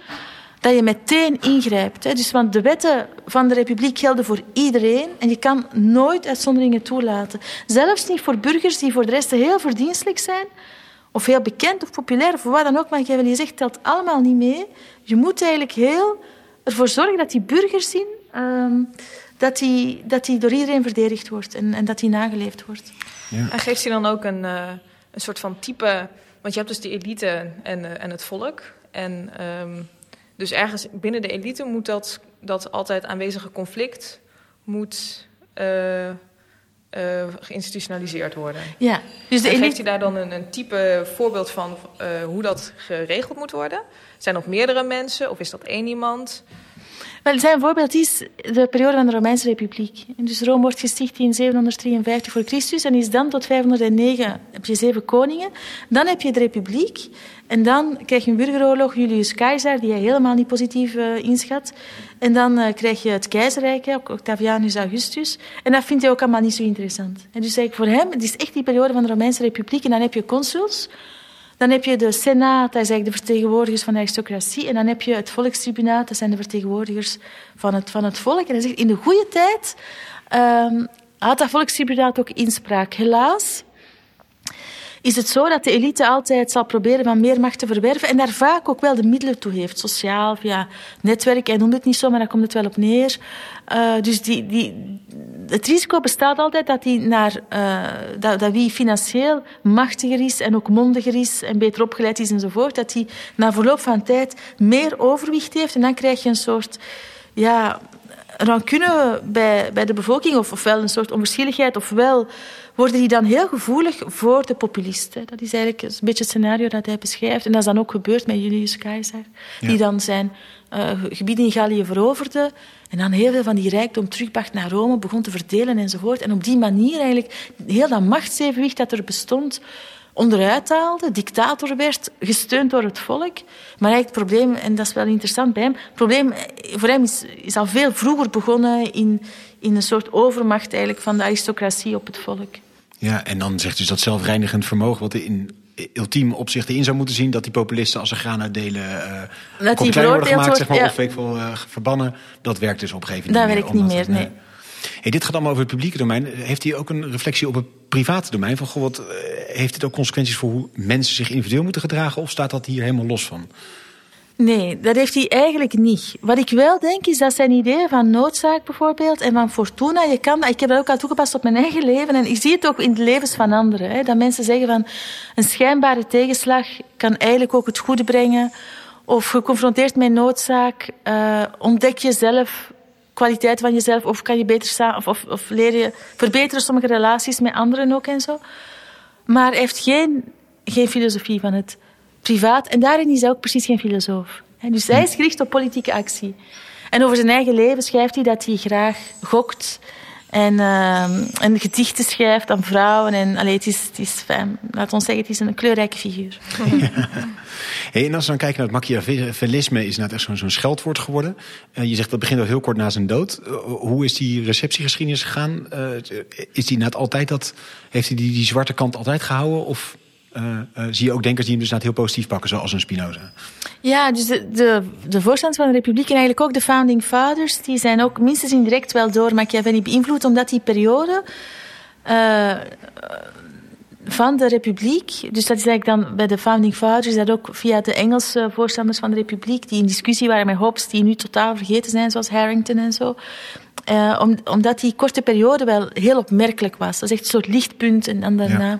Speaker 5: dat je meteen ingrijpt. Hè. Dus, want de wetten van de republiek gelden voor iedereen en je kan nooit uitzonderingen toelaten. Zelfs niet voor burgers die voor de rest heel verdienstelijk zijn, of heel bekend of populair, of wat dan ook, maar je zegt, telt allemaal niet mee. Je moet eigenlijk heel ervoor zorgen dat die burgers zien um, dat die, dat die door iedereen verdedigd wordt en, en dat die nageleefd wordt.
Speaker 4: Ja. En geeft hij dan ook een, uh, een soort van type... Want je hebt dus de elite en, uh, en het volk. En um, dus ergens binnen de elite moet dat, dat altijd aanwezige conflict moet, uh, uh, geïnstitutionaliseerd worden.
Speaker 5: Ja,
Speaker 4: dus de elite... Geeft hij daar dan een, een type voorbeeld van uh, hoe dat geregeld moet worden? Zijn dat meerdere mensen of is dat één iemand?
Speaker 5: Wel, zijn voorbeeld is de periode van de Romeinse Republiek. Dus Rome wordt gesticht in 753 voor Christus en is dan tot 509 heb je zeven koningen. Dan heb je de Republiek en dan krijg je een burgeroorlog, Julius Caesar, die hij helemaal niet positief uh, inschat. En dan uh, krijg je het keizerrijk, Octavianus Augustus. En dat vindt hij ook allemaal niet zo interessant. En dus eigenlijk voor hem, het is echt die periode van de Romeinse Republiek. En dan heb je consuls, dan heb je de Senaat, dat is eigenlijk de vertegenwoordigers van de aristocratie. En dan heb je het Volkstribunaat, dat zijn de vertegenwoordigers van het, van het volk. En hij zegt, in de goede tijd um, had dat Volkstribunaat ook inspraak. Helaas is het zo dat de elite altijd zal proberen van meer macht te verwerven en daar vaak ook wel de middelen toe heeft. Sociaal, via netwerk, hij noemt het niet zo, maar daar komt het wel op neer. Uh, dus die, die, het risico bestaat altijd dat, die naar, uh, dat, dat wie financieel machtiger is en ook mondiger is en beter opgeleid is enzovoort, dat hij na verloop van tijd meer overwicht heeft en dan krijg je een soort ja, rancune bij, bij de bevolking, of, ofwel een soort onverschilligheid, ofwel worden die dan heel gevoelig voor de populisten. Dat is eigenlijk een beetje het scenario dat hij beschrijft. En dat is dan ook gebeurd met Julius Caesar, die dan zijn uh, gebieden in Gallië veroverde en dan heel veel van die rijkdom terugbracht naar Rome, begon te verdelen enzovoort. En op die manier eigenlijk heel dat machtsevenwicht dat er bestond, onderuit haalde, dictator werd, gesteund door het volk. Maar eigenlijk het probleem, en dat is wel interessant bij hem, het probleem voor hem is, is al veel vroeger begonnen in, in een soort overmacht eigenlijk van de aristocratie op het volk.
Speaker 2: Ja, en dan zegt dus dat zelfreinigend vermogen, wat in ultiem opzicht in zou moeten zien dat die populisten als ze gaan uitdelen uh, dat die worden gemaakt, wordt, zeg maar, ja. of ik uh, verbannen, dat werkt dus op een gegeven
Speaker 5: moment. Dat werkt niet meer, nee.
Speaker 2: Hey, dit gaat allemaal over het publieke domein. Heeft hij ook een reflectie op het private domein? Van, goh, wat, uh, heeft dit ook consequenties voor hoe mensen zich individueel moeten gedragen? Of staat dat hier helemaal los van?
Speaker 5: Nee, dat heeft hij eigenlijk niet. Wat ik wel denk is dat zijn ideeën van noodzaak bijvoorbeeld en van fortuna, je kan, ik heb dat ook al toegepast op mijn eigen leven en ik zie het ook in de levens van anderen. Hè, dat mensen zeggen van een schijnbare tegenslag kan eigenlijk ook het goede brengen. Of geconfronteerd met noodzaak, uh, ontdek jezelf, kwaliteit van jezelf, of kan je beter of, of, of leer je verbeteren sommige relaties met anderen ook en zo. Maar hij heeft geen, geen filosofie van het privaat. En daarin is hij ook precies geen filosoof. Dus hij is gericht op politieke actie. En over zijn eigen leven schrijft hij dat hij graag gokt en, uh, en gedichten schrijft aan vrouwen. En allee, het is, het is fijn. laat ons zeggen, het is een kleurrijke figuur.
Speaker 2: Ja. En als we dan kijken naar het Machiavellisme, is het echt zo'n scheldwoord geworden. Uh, je zegt dat begint al heel kort na zijn dood. Uh, hoe is die receptiegeschiedenis gegaan? Uh, is die altijd dat, heeft hij die, die zwarte kant altijd gehouden? Of zie je ook denkers die hem dus heel positief pakken, zoals een Spinoza.
Speaker 5: Ja, dus de, de, de voorstanders van de Republiek en eigenlijk ook de Founding Fathers, die zijn ook minstens indirect wel door Machiavelli beïnvloed, omdat die periode uh, van de Republiek, dus dat is eigenlijk dan bij de Founding Fathers, dat ook via de Engelse voorstanders van de Republiek, die in discussie waren met Hobbes, die nu totaal vergeten zijn, zoals Harrington en zo, Uh, om, omdat die korte periode wel heel opmerkelijk was. Dat is echt een soort lichtpunt en dan daarna. Ja.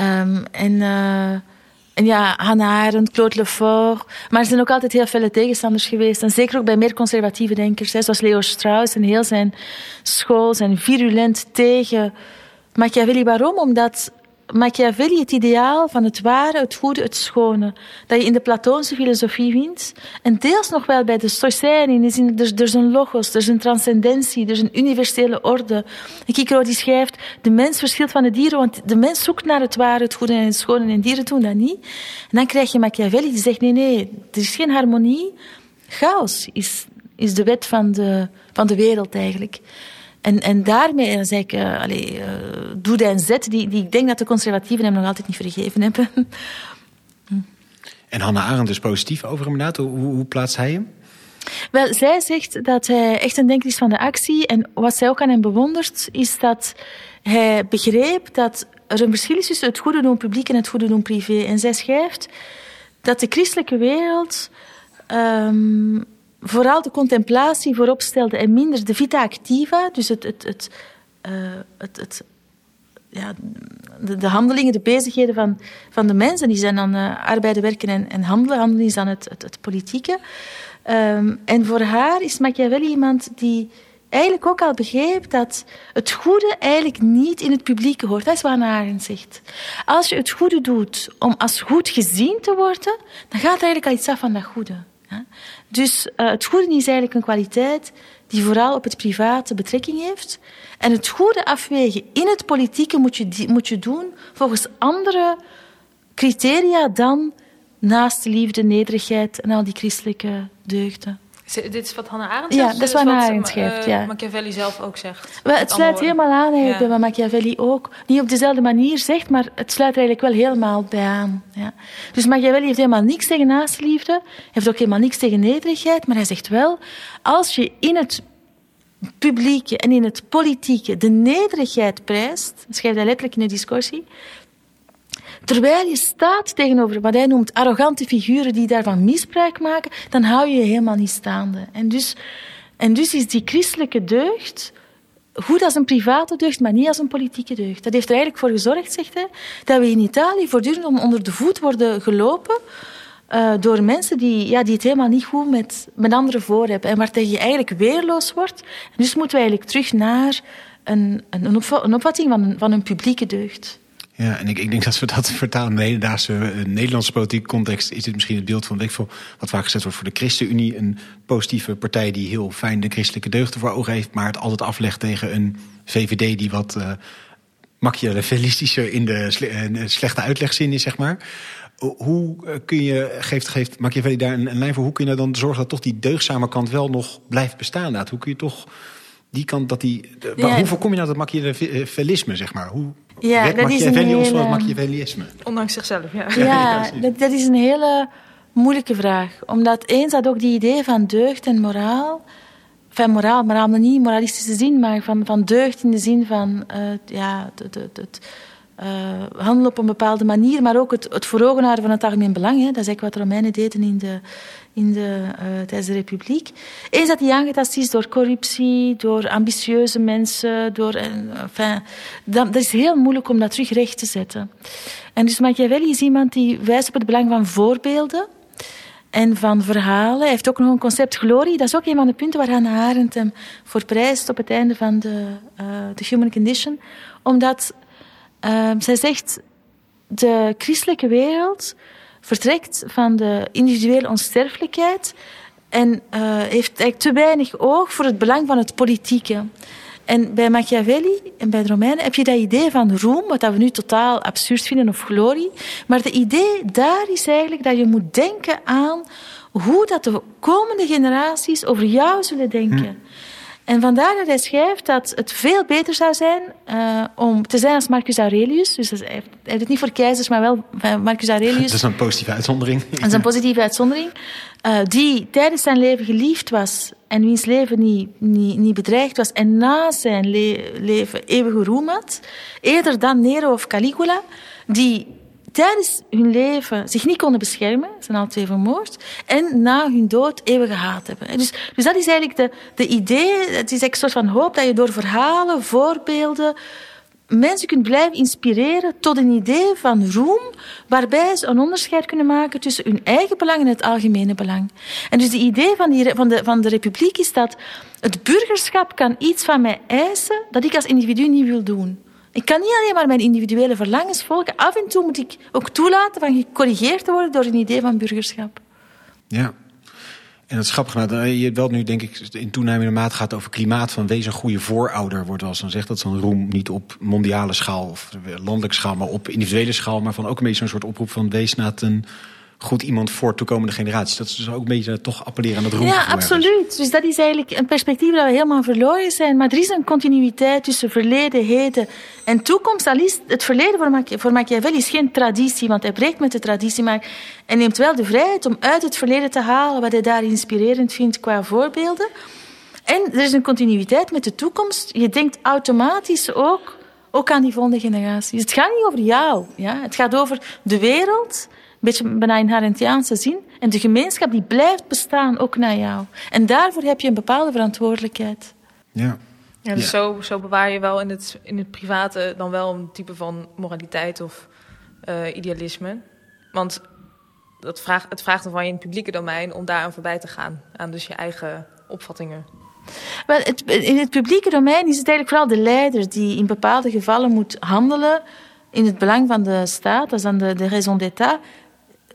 Speaker 5: Um, en, uh, en ja, Hannah Arendt, Claude Lefort. Maar er zijn ook altijd heel felle tegenstanders geweest. En zeker ook bij meer conservatieve denkers, zoals Leo Strauss en heel zijn school zijn virulent tegen Machiavelli. Waarom? Omdat Machiavelli het ideaal van het ware, het goede, het schone, dat je in de Platoonse filosofie vindt, en deels nog wel bij de Stoïcijnen, in er, is een logos, er is een transcendentie, er is een universele orde. Kikero die schrijft, de mens verschilt van de dieren, want de mens zoekt naar het ware, het goede en het schone, en dieren doen dat niet. En dan krijg je Machiavelli die zegt, nee, nee, er is geen harmonie, chaos is, is de wet van de, van de wereld eigenlijk. En, en daarmee dan zeg ik, uh, allee, uh, doe en zet, die, die ik denk dat de conservatieven hem nog altijd niet vergeven hebben.
Speaker 2: En Hannah Arendt is positief over hem inderdaad. Hoe, hoe plaatst hij hem?
Speaker 5: Wel, zij zegt dat hij echt een denker is van de actie. En wat zij ook aan hem bewondert, is dat hij begreep dat er een verschil is tussen het goede doen publiek en het goede doen privé. En zij schrijft dat de christelijke wereld um, vooral de contemplatie voorop stelde en minder de vita activa, dus het, het, het, uh, het, het ja, de, de, handelingen, de bezigheden van, van de mensen, die zijn dan uh, arbeiden, werken en, en handelen. Handelen is dan het, het, het politieke. Um, en voor haar is Machiavelli iemand die eigenlijk ook al begreep dat het goede eigenlijk niet in het publieke hoort. Dat is wat zegt. Als je het goede doet om als goed gezien te worden, dan gaat er eigenlijk al iets af van dat goede. Dus uh, het goede is eigenlijk een kwaliteit die vooral op het private betrekking heeft. En het goede afwegen in het politieke moet je, moet je doen volgens andere criteria dan naast de liefde, nederigheid en al die christelijke deugden.
Speaker 4: Dit is wat Hannah Arendt
Speaker 5: zegt? Ja, dat is wat Hannah Arendt schrijft, ja.
Speaker 4: Machiavelli zelf ook zegt.
Speaker 5: Wel, het sluit helemaal aan eigenlijk ja. bij wat Machiavelli ook niet op dezelfde manier zegt, maar het sluit eigenlijk wel helemaal bij aan. Ja. Dus Machiavelli heeft helemaal niks tegen naastliefde, heeft ook helemaal niks tegen nederigheid, maar hij zegt wel, als je in het publieke en in het politieke de nederigheid prijst, schrijft hij letterlijk in de discussie, Terwijl je staat tegenover wat hij noemt arrogante figuren die daarvan misbruik maken, dan hou je je helemaal niet staande. En dus, en dus is die christelijke deugd goed als een private deugd, maar niet als een politieke deugd. Dat heeft er eigenlijk voor gezorgd, zegt hij, dat we in Italië voortdurend onder de voet worden gelopen uh, door mensen die, ja, die het helemaal niet goed met, met anderen voor hebben. En waar tegen je eigenlijk weerloos wordt. Dus moeten we eigenlijk terug naar een, een, een opvatting van van een publieke deugd.
Speaker 2: Ja, en ik, ik denk dat we dat vertalen in de hedendaagse uh, Nederlandse politieke context. Is dit misschien het beeld van, ik wat vaak gezet wordt voor de ChristenUnie. Een positieve partij die heel fijn de christelijke deugden voor ogen heeft. Maar het altijd aflegt tegen een VVD die wat uh, machiavellistischer in de slechte uitlegzin is, zeg maar. Hoe kun je, geeft, geeft Machiavelli daar een, een lijn voor, hoe kun je dan zorgen dat toch die deugdzame kant wel nog blijft bestaan? Laat? Hoe kun je toch die kant dat die. De, ja. Hoe voorkom je nou dat machiavellisme, zeg maar? Hoe
Speaker 5: ja, dat is een hele...
Speaker 2: ons van het machiavellisme?
Speaker 4: Ondanks zichzelf, ja.
Speaker 5: Ja, dat, dat is een hele moeilijke vraag. Omdat eens dat ook die idee van deugd en moraal. Van moraal, moraal niet moralistische zin, maar van, van deugd in de zin van uh, ja, het, het, het uh, handelen op een bepaalde manier, maar ook het, het voor ogen houden van het algemeen belang. Hè. Dat is eigenlijk wat de Romeinen deden in de, in de, uh, tijdens de Republiek. Eens dat die aangetast is door corruptie, door ambitieuze mensen, door, uh, enfin, dat is heel moeilijk om dat terug recht te zetten. En dus Machiavelli is iemand die wijst op het belang van voorbeelden en van verhalen. Hij heeft ook nog een concept glorie. Dat is ook een van de punten waar Hannah Arendt hem voor prijst op het einde van de, The Human Condition. Omdat uh, zij zegt, de christelijke wereld vertrekt van de individuele onsterfelijkheid en uh, heeft eigenlijk te weinig oog voor het belang van het politieke. En bij Machiavelli en bij de Romeinen heb je dat idee van roem, wat we nu totaal absurd vinden, of glorie. Maar het idee daar is eigenlijk dat je moet denken aan hoe dat de komende generaties over jou zullen denken. Hm. En vandaar dat hij schrijft dat het veel beter zou zijn uh, om te zijn als Marcus Aurelius. Dus hij heeft, het niet voor keizers, maar wel Marcus Aurelius. Dat
Speaker 2: is een positieve uitzondering.
Speaker 5: Dat is een positieve uitzondering. Uh, die tijdens zijn leven geliefd was en wiens leven niet, niet, niet bedreigd was en na zijn le leven eeuwige roem had. Eerder dan Nero of Caligula, die tijdens hun leven zich niet konden beschermen, zijn al twee vermoord, en na hun dood eeuwige haat hebben. Dus, dus dat is eigenlijk de, de idee, het is eigenlijk een soort van hoop dat je door verhalen, voorbeelden, mensen kunt blijven inspireren tot een idee van roem, waarbij ze een onderscheid kunnen maken tussen hun eigen belang en het algemene belang. En dus het idee van, die, van, de, van de republiek is dat het burgerschap kan iets van mij eisen dat ik als individu niet wil doen. Ik kan niet alleen maar mijn individuele verlangens volgen. Af en toe moet ik ook toelaten van gecorrigeerd te worden door een idee van burgerschap.
Speaker 2: Ja. En het is grappig, nou, je wel nu denk ik in toenemende mate gaat over klimaat van wees een goede voorouder, wordt als dan zegt dat zo'n roem niet op mondiale schaal of landelijke schaal, maar op individuele schaal, maar van ook een beetje zo'n soort oproep van wees na een goed iemand voor toekomende generaties. Dat is dus ook een beetje toch appelleren aan het roem.
Speaker 5: Ja, absoluut. Dus dat is eigenlijk een perspectief dat we helemaal verloren zijn. Maar er is een continuïteit tussen verleden, heden en toekomst. Al is het verleden voor, voor Machiavelli is geen traditie, want hij breekt met de traditie, maar hij neemt wel de vrijheid om uit het verleden te halen wat hij daar inspirerend vindt qua voorbeelden. En er is een continuïteit met de toekomst. Je denkt automatisch ook, ook aan die volgende generatie. Dus het gaat niet over jou. Ja? Het gaat over de wereld beetje bijna in Harentiaanse zin. En de gemeenschap die blijft bestaan, ook na jou. En daarvoor heb je een bepaalde verantwoordelijkheid.
Speaker 2: Ja.
Speaker 4: Ja, dus Zo, zo bewaar je wel in het, in het private dan wel een type van moraliteit of uh, idealisme. Want dat vraagt, het vraagt dan van je in het publieke domein om daar aan voorbij te gaan. Aan dus je eigen opvattingen.
Speaker 5: Wel, het, in het publieke domein is het eigenlijk vooral de leider die in bepaalde gevallen moet handelen in het belang van de staat, dat is dan de, de raison d'état.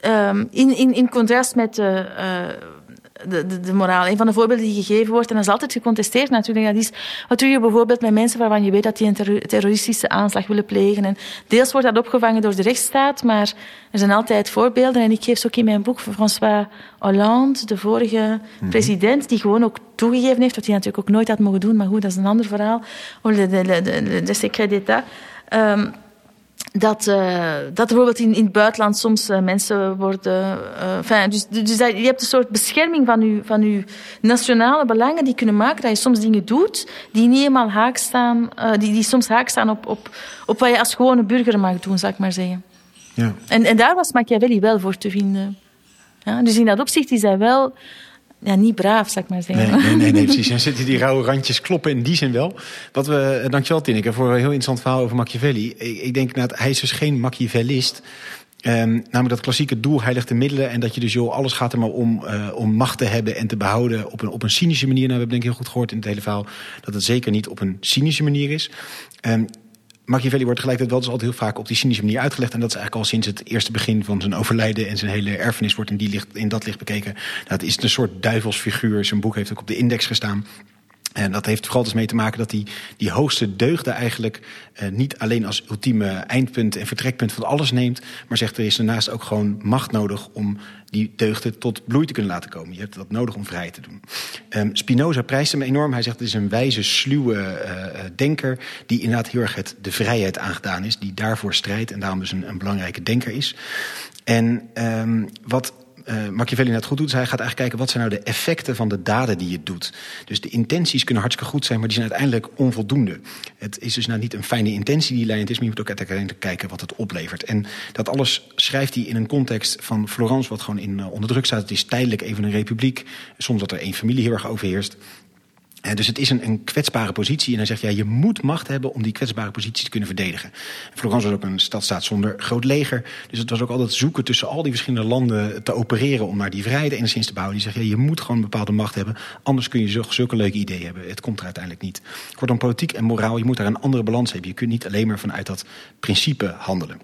Speaker 5: Um, in, in, in contrast met de, uh, de, de, de, moraal. Een van de voorbeelden die gegeven wordt, en dat is altijd gecontesteerd natuurlijk, dat is wat doe je bijvoorbeeld met mensen waarvan je weet dat die een terroristische aanslag willen plegen. En deels wordt dat opgevangen door de rechtsstaat, maar er zijn altijd voorbeelden. En ik geef ze ook in mijn boek van François Hollande, de vorige mm -hmm. president, die gewoon ook toegegeven heeft, wat hij natuurlijk ook nooit had mogen doen, maar goed, dat is een ander verhaal, over de, de, de, de, de secret d'État. Um, dat, uh, dat bijvoorbeeld in, in het buitenland soms uh, mensen worden. Uh, enfin, dus dus dat, je hebt een soort bescherming van je, van uw nationale belangen die kunnen maken dat je soms dingen doet die niet helemaal haak staan, die, die soms haak staan op, op, op wat je als gewone burger mag doen, zou ik maar zeggen.
Speaker 2: Ja.
Speaker 5: En, en daar was Machiavelli wel voor te vinden. Ja, dus in dat opzicht is hij wel ja, niet braaf, zou ik maar zeggen.
Speaker 2: Nee, nee, nee, nee precies. En zitten die rauwe randjes kloppen in die zin wel. Wat we, dankjewel Tineke voor een heel interessant verhaal over Machiavelli. Ik, ik denk, nou, hij is dus geen Machiavellist. Um, namelijk dat klassieke doel heiligt de middelen. En dat je dus, joh, alles gaat er maar om, uh, om macht te hebben en te behouden op een, op een cynische manier. Nou, we hebben denk ik heel goed gehoord in het hele verhaal dat het zeker niet op een cynische manier is. Um, Machiavelli wordt tegelijkertijd wel dus altijd heel vaak op die cynische manier uitgelegd. En dat is eigenlijk al sinds het eerste begin van zijn overlijden en zijn hele erfenis wordt in, die licht, in dat licht bekeken. Dat is een soort duivelsfiguur. Zijn boek heeft ook op de index gestaan. En dat heeft vooral dus mee te maken dat die, die hoogste deugden eigenlijk uh, niet alleen als ultieme eindpunt en vertrekpunt van alles neemt. Maar zegt er is daarnaast ook gewoon macht nodig om die deugden tot bloei te kunnen laten komen. Je hebt dat nodig om vrij te doen. Um, Spinoza prijst hem enorm. Hij zegt het is een wijze, sluwe uh, denker die inderdaad heel erg het, de vrijheid aangedaan is. Die daarvoor strijdt en daarom dus een, een belangrijke denker is. En um, wat uh, Machiavelli net goed doet, is hij gaat eigenlijk kijken wat zijn nou de effecten van de daden die je doet. Dus de intenties kunnen hartstikke goed zijn, maar die zijn uiteindelijk onvoldoende. Het is dus nou niet een fijne intentie die leidend is, maar je moet ook uiteindelijk kijken wat het oplevert. En dat alles schrijft hij in een context van Florence, wat gewoon in uh, onder druk staat. Het is tijdelijk even een republiek, soms dat er één familie heel erg overheerst. Uh, dus het is een, een, kwetsbare positie. En hij zegt, ja, je moet macht hebben om die kwetsbare positie te kunnen verdedigen. Florence was ook een stadstaat zonder groot leger. Dus het was ook altijd zoeken tussen al die verschillende landen te opereren... om maar die vrijheid enigszins te bouwen. Die zegt, ja, je moet gewoon een bepaalde macht hebben. Anders kun je zulke leuke ideeën hebben. Het komt er uiteindelijk niet. Kortom, politiek en moraal, je moet daar een andere balans hebben. Je kunt niet alleen maar vanuit dat principe handelen.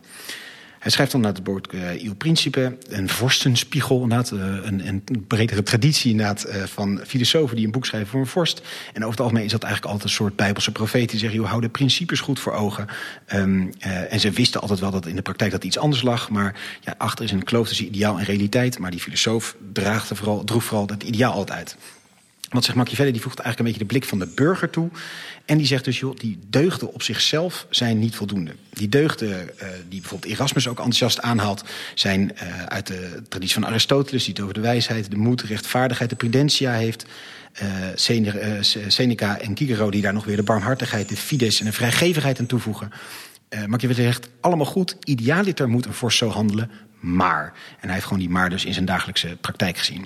Speaker 2: Hij schrijft dan naar het woord uh, Il Principe, een vorstenspiegel, uh, een, een bredere traditie uh, van filosofen die een boek schrijven voor een vorst. En over het algemeen is dat eigenlijk altijd een soort bijbelse profeet die joh, hou de principes goed voor ogen. Um, en ze wisten altijd wel dat in de praktijk dat iets anders lag, maar ja, achter is een kloof tussen ideaal en realiteit. Maar die filosoof draagt vooral, droeg vooral het ideaal altijd uit. Wat zegt Machiavelli, die voegt eigenlijk een beetje de blik van de burger toe. En die zegt dus, joh, die deugden op zichzelf zijn niet voldoende. Die deugden uh, die bijvoorbeeld Erasmus ook enthousiast aanhaalt... zijn uh, uit de traditie van Aristoteles, die het over de wijsheid, de moed, de rechtvaardigheid, de prudentia heeft... Uh, Seneca en Cicero die daar nog weer de barmhartigheid, de fides en de vrijgevigheid aan toevoegen. Machiavelli zegt, allemaal goed, idealiter moet een vorst zo handelen, maar. En hij heeft gewoon die maar dus in zijn dagelijkse praktijk gezien.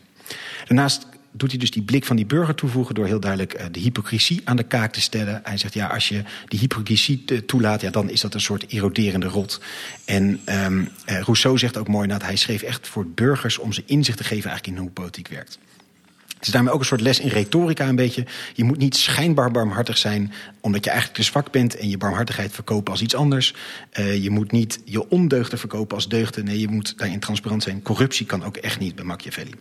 Speaker 2: Daarnaast doet hij dus die blik van die burger toevoegen door heel duidelijk uh, de hypocrisie aan de kaak te stellen. Hij zegt, ja, als je die hypocrisie toelaat, ja, dan is dat een soort eroderende rot. En um, uh, Rousseau zegt ook mooi dat hij schreef echt voor burgers om ze inzicht te geven eigenlijk in hoe politiek werkt. Het is daarmee ook een soort les in retorica een beetje. Je moet niet schijnbaar barmhartig zijn omdat je eigenlijk te zwak bent en je barmhartigheid verkopen als iets anders. Uh, je moet niet je ondeugden verkopen als deugden. Nee, je moet daarin transparant zijn. Corruptie kan ook echt niet bij Machiavelli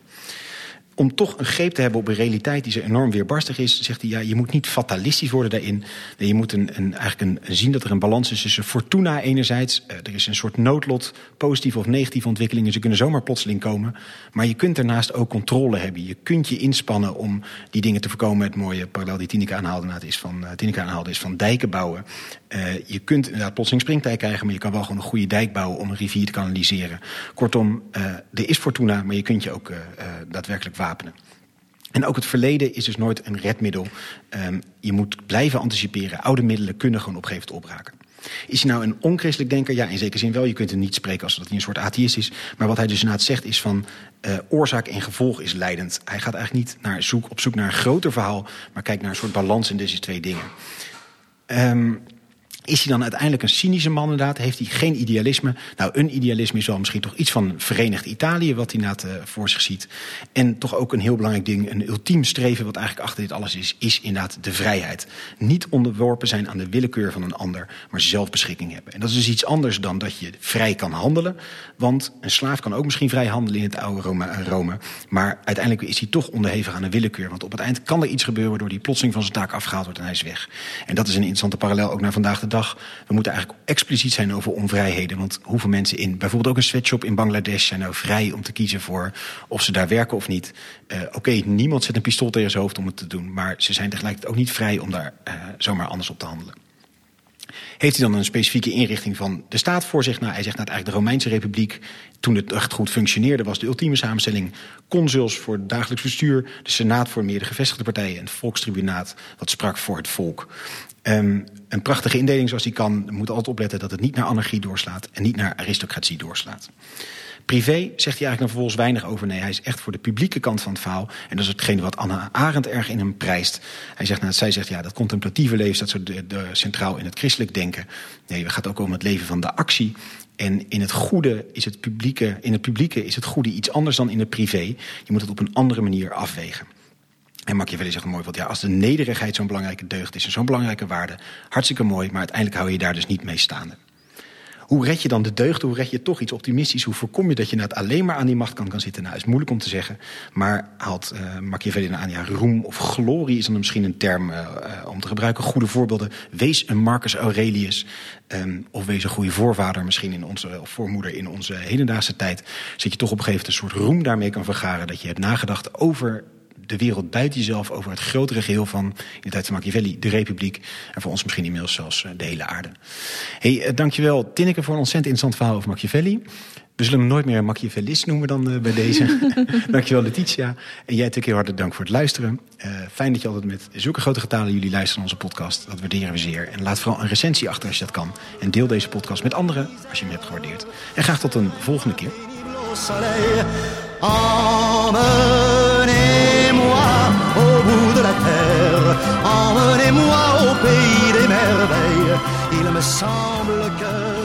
Speaker 2: om toch een greep te hebben op een realiteit die zo enorm weerbarstig is, zegt hij, ja, je moet niet fatalistisch worden daarin. Je moet een, eigenlijk een, zien dat er een balans is tussen fortuna enerzijds. Uh, er is een soort noodlot, positieve of negatieve ontwikkelingen. Ze kunnen zomaar plotseling komen. Maar je kunt daarnaast ook controle hebben. Je kunt je inspannen om die dingen te voorkomen. Het mooie parallel die Tineke aanhaalde, is van, uh, Tineke aanhaalde is van dijken bouwen. Uh, je kunt inderdaad plotseling springtij krijgen, maar je kan wel gewoon een goede dijk bouwen om een rivier te kanaliseren. Kortom, uh, er is fortuna, maar je kunt je ook uh, daadwerkelijk wapenen. En ook het verleden is dus nooit een redmiddel. Um, je moet blijven anticiperen. Oude middelen kunnen gewoon op een gegeven moment opraken. Is hij nou een onchristelijk denker? Ja, in zekere zin wel. Je kunt hem niet spreken als dat hij een soort atheïst is. Maar wat hij dus inderdaad zegt is van oorzaak en gevolg is leidend. Hij gaat eigenlijk niet naar zoek, op zoek naar een groter verhaal, maar kijkt naar een soort balans in deze twee dingen. Um, is hij dan uiteindelijk een cynische man inderdaad? Heeft hij geen idealisme? Nou, een idealisme is wel misschien toch iets van Verenigd Italië... wat hij inderdaad uh, voor zich ziet. En toch ook een heel belangrijk ding, een ultiem streven... wat eigenlijk achter dit alles is, is inderdaad de vrijheid. Niet onderworpen zijn aan de willekeur van een ander... maar zelfbeschikking hebben. En dat is dus iets anders dan dat je vrij kan handelen. Want een slaaf kan ook misschien vrij handelen in het oude Rome, Rome maar uiteindelijk is hij toch onderhevig aan de willekeur. Want op het eind kan er iets gebeuren... waardoor hij plotseling van zijn taak afgehaald wordt en hij is weg. En dat is een interessante parallel ook naar vandaag de dag We moeten eigenlijk expliciet zijn over onvrijheden. Want hoeveel mensen in bijvoorbeeld ook een sweatshop in Bangladesh zijn nou vrij om te kiezen voor of ze daar werken of niet. Uh, Oké, niemand zet een pistool tegen zijn hoofd om het te doen. Maar ze zijn tegelijkertijd ook niet vrij om daar uh, zomaar anders op te handelen. Heeft hij dan een specifieke inrichting van de staat voor zich? Nou, hij zegt nou, eigenlijk de Romeinse Republiek, toen het echt goed functioneerde, was de ultieme samenstelling consuls voor het dagelijks bestuur, de senaat voor meer de gevestigde partijen en het volkstribunaat wat sprak voor het volk. Um, een prachtige indeling zoals die kan, moet altijd opletten dat het niet naar anarchie doorslaat en niet naar aristocratie doorslaat. Privé zegt hij eigenlijk dan vervolgens weinig over. Nee, hij is echt voor de publieke kant van het verhaal. En dat is hetgene wat Anna Arendt erg in hem prijst. Hij zegt, nou, zij zegt, ja, dat contemplatieve leven staat zo de, de, centraal in het christelijk denken. Nee, het gaat ook om het leven van de actie. En in het goede is het publieke, in het publieke is het goede iets anders dan in het privé. Je moet het op een andere manier afwegen. En Machiavelli zegt mooi, want ja, als de nederigheid zo'n belangrijke deugd is en zo'n belangrijke waarde, hartstikke mooi, maar uiteindelijk hou je daar dus niet mee staande. Hoe red je dan de deugd? Hoe red je toch iets optimistisch? Hoe voorkom je dat je net alleen maar aan die macht kan, zitten? Nou, is moeilijk om te zeggen. Maar haalt uh, Machiavelli aan, ja, roem of glorie is dan misschien een term uh, uh, om te gebruiken. Goede voorbeelden. Wees een Marcus Aurelius. Um, of wees een goede voorvader misschien in onze, of voormoeder in onze hedendaagse tijd. Zodat je toch op een gegeven moment een soort roem daarmee kan vergaren. Dat je hebt nagedacht over de wereld buiten jezelf over het grotere geheel van, in de tijd van Machiavelli, de Republiek. En voor ons misschien inmiddels zelfs de hele aarde. Hey, dankjewel Tinneke voor een ontzettend interessant verhaal over Machiavelli. We zullen hem nooit meer een Machiavellist noemen dan uh, bij deze. dankjewel Letitia. En jij natuurlijk heel hartelijk dank voor het luisteren. Uh, fijn dat je altijd met zulke grote getalen jullie luisteren naar onze podcast. Dat waarderen we zeer. En laat vooral een recensie achter als je dat kan. En deel deze podcast met anderen als je hem hebt gewaardeerd. En graag tot een volgende keer. Terre, emmenez-moi au pays des merveilles. Il me semble que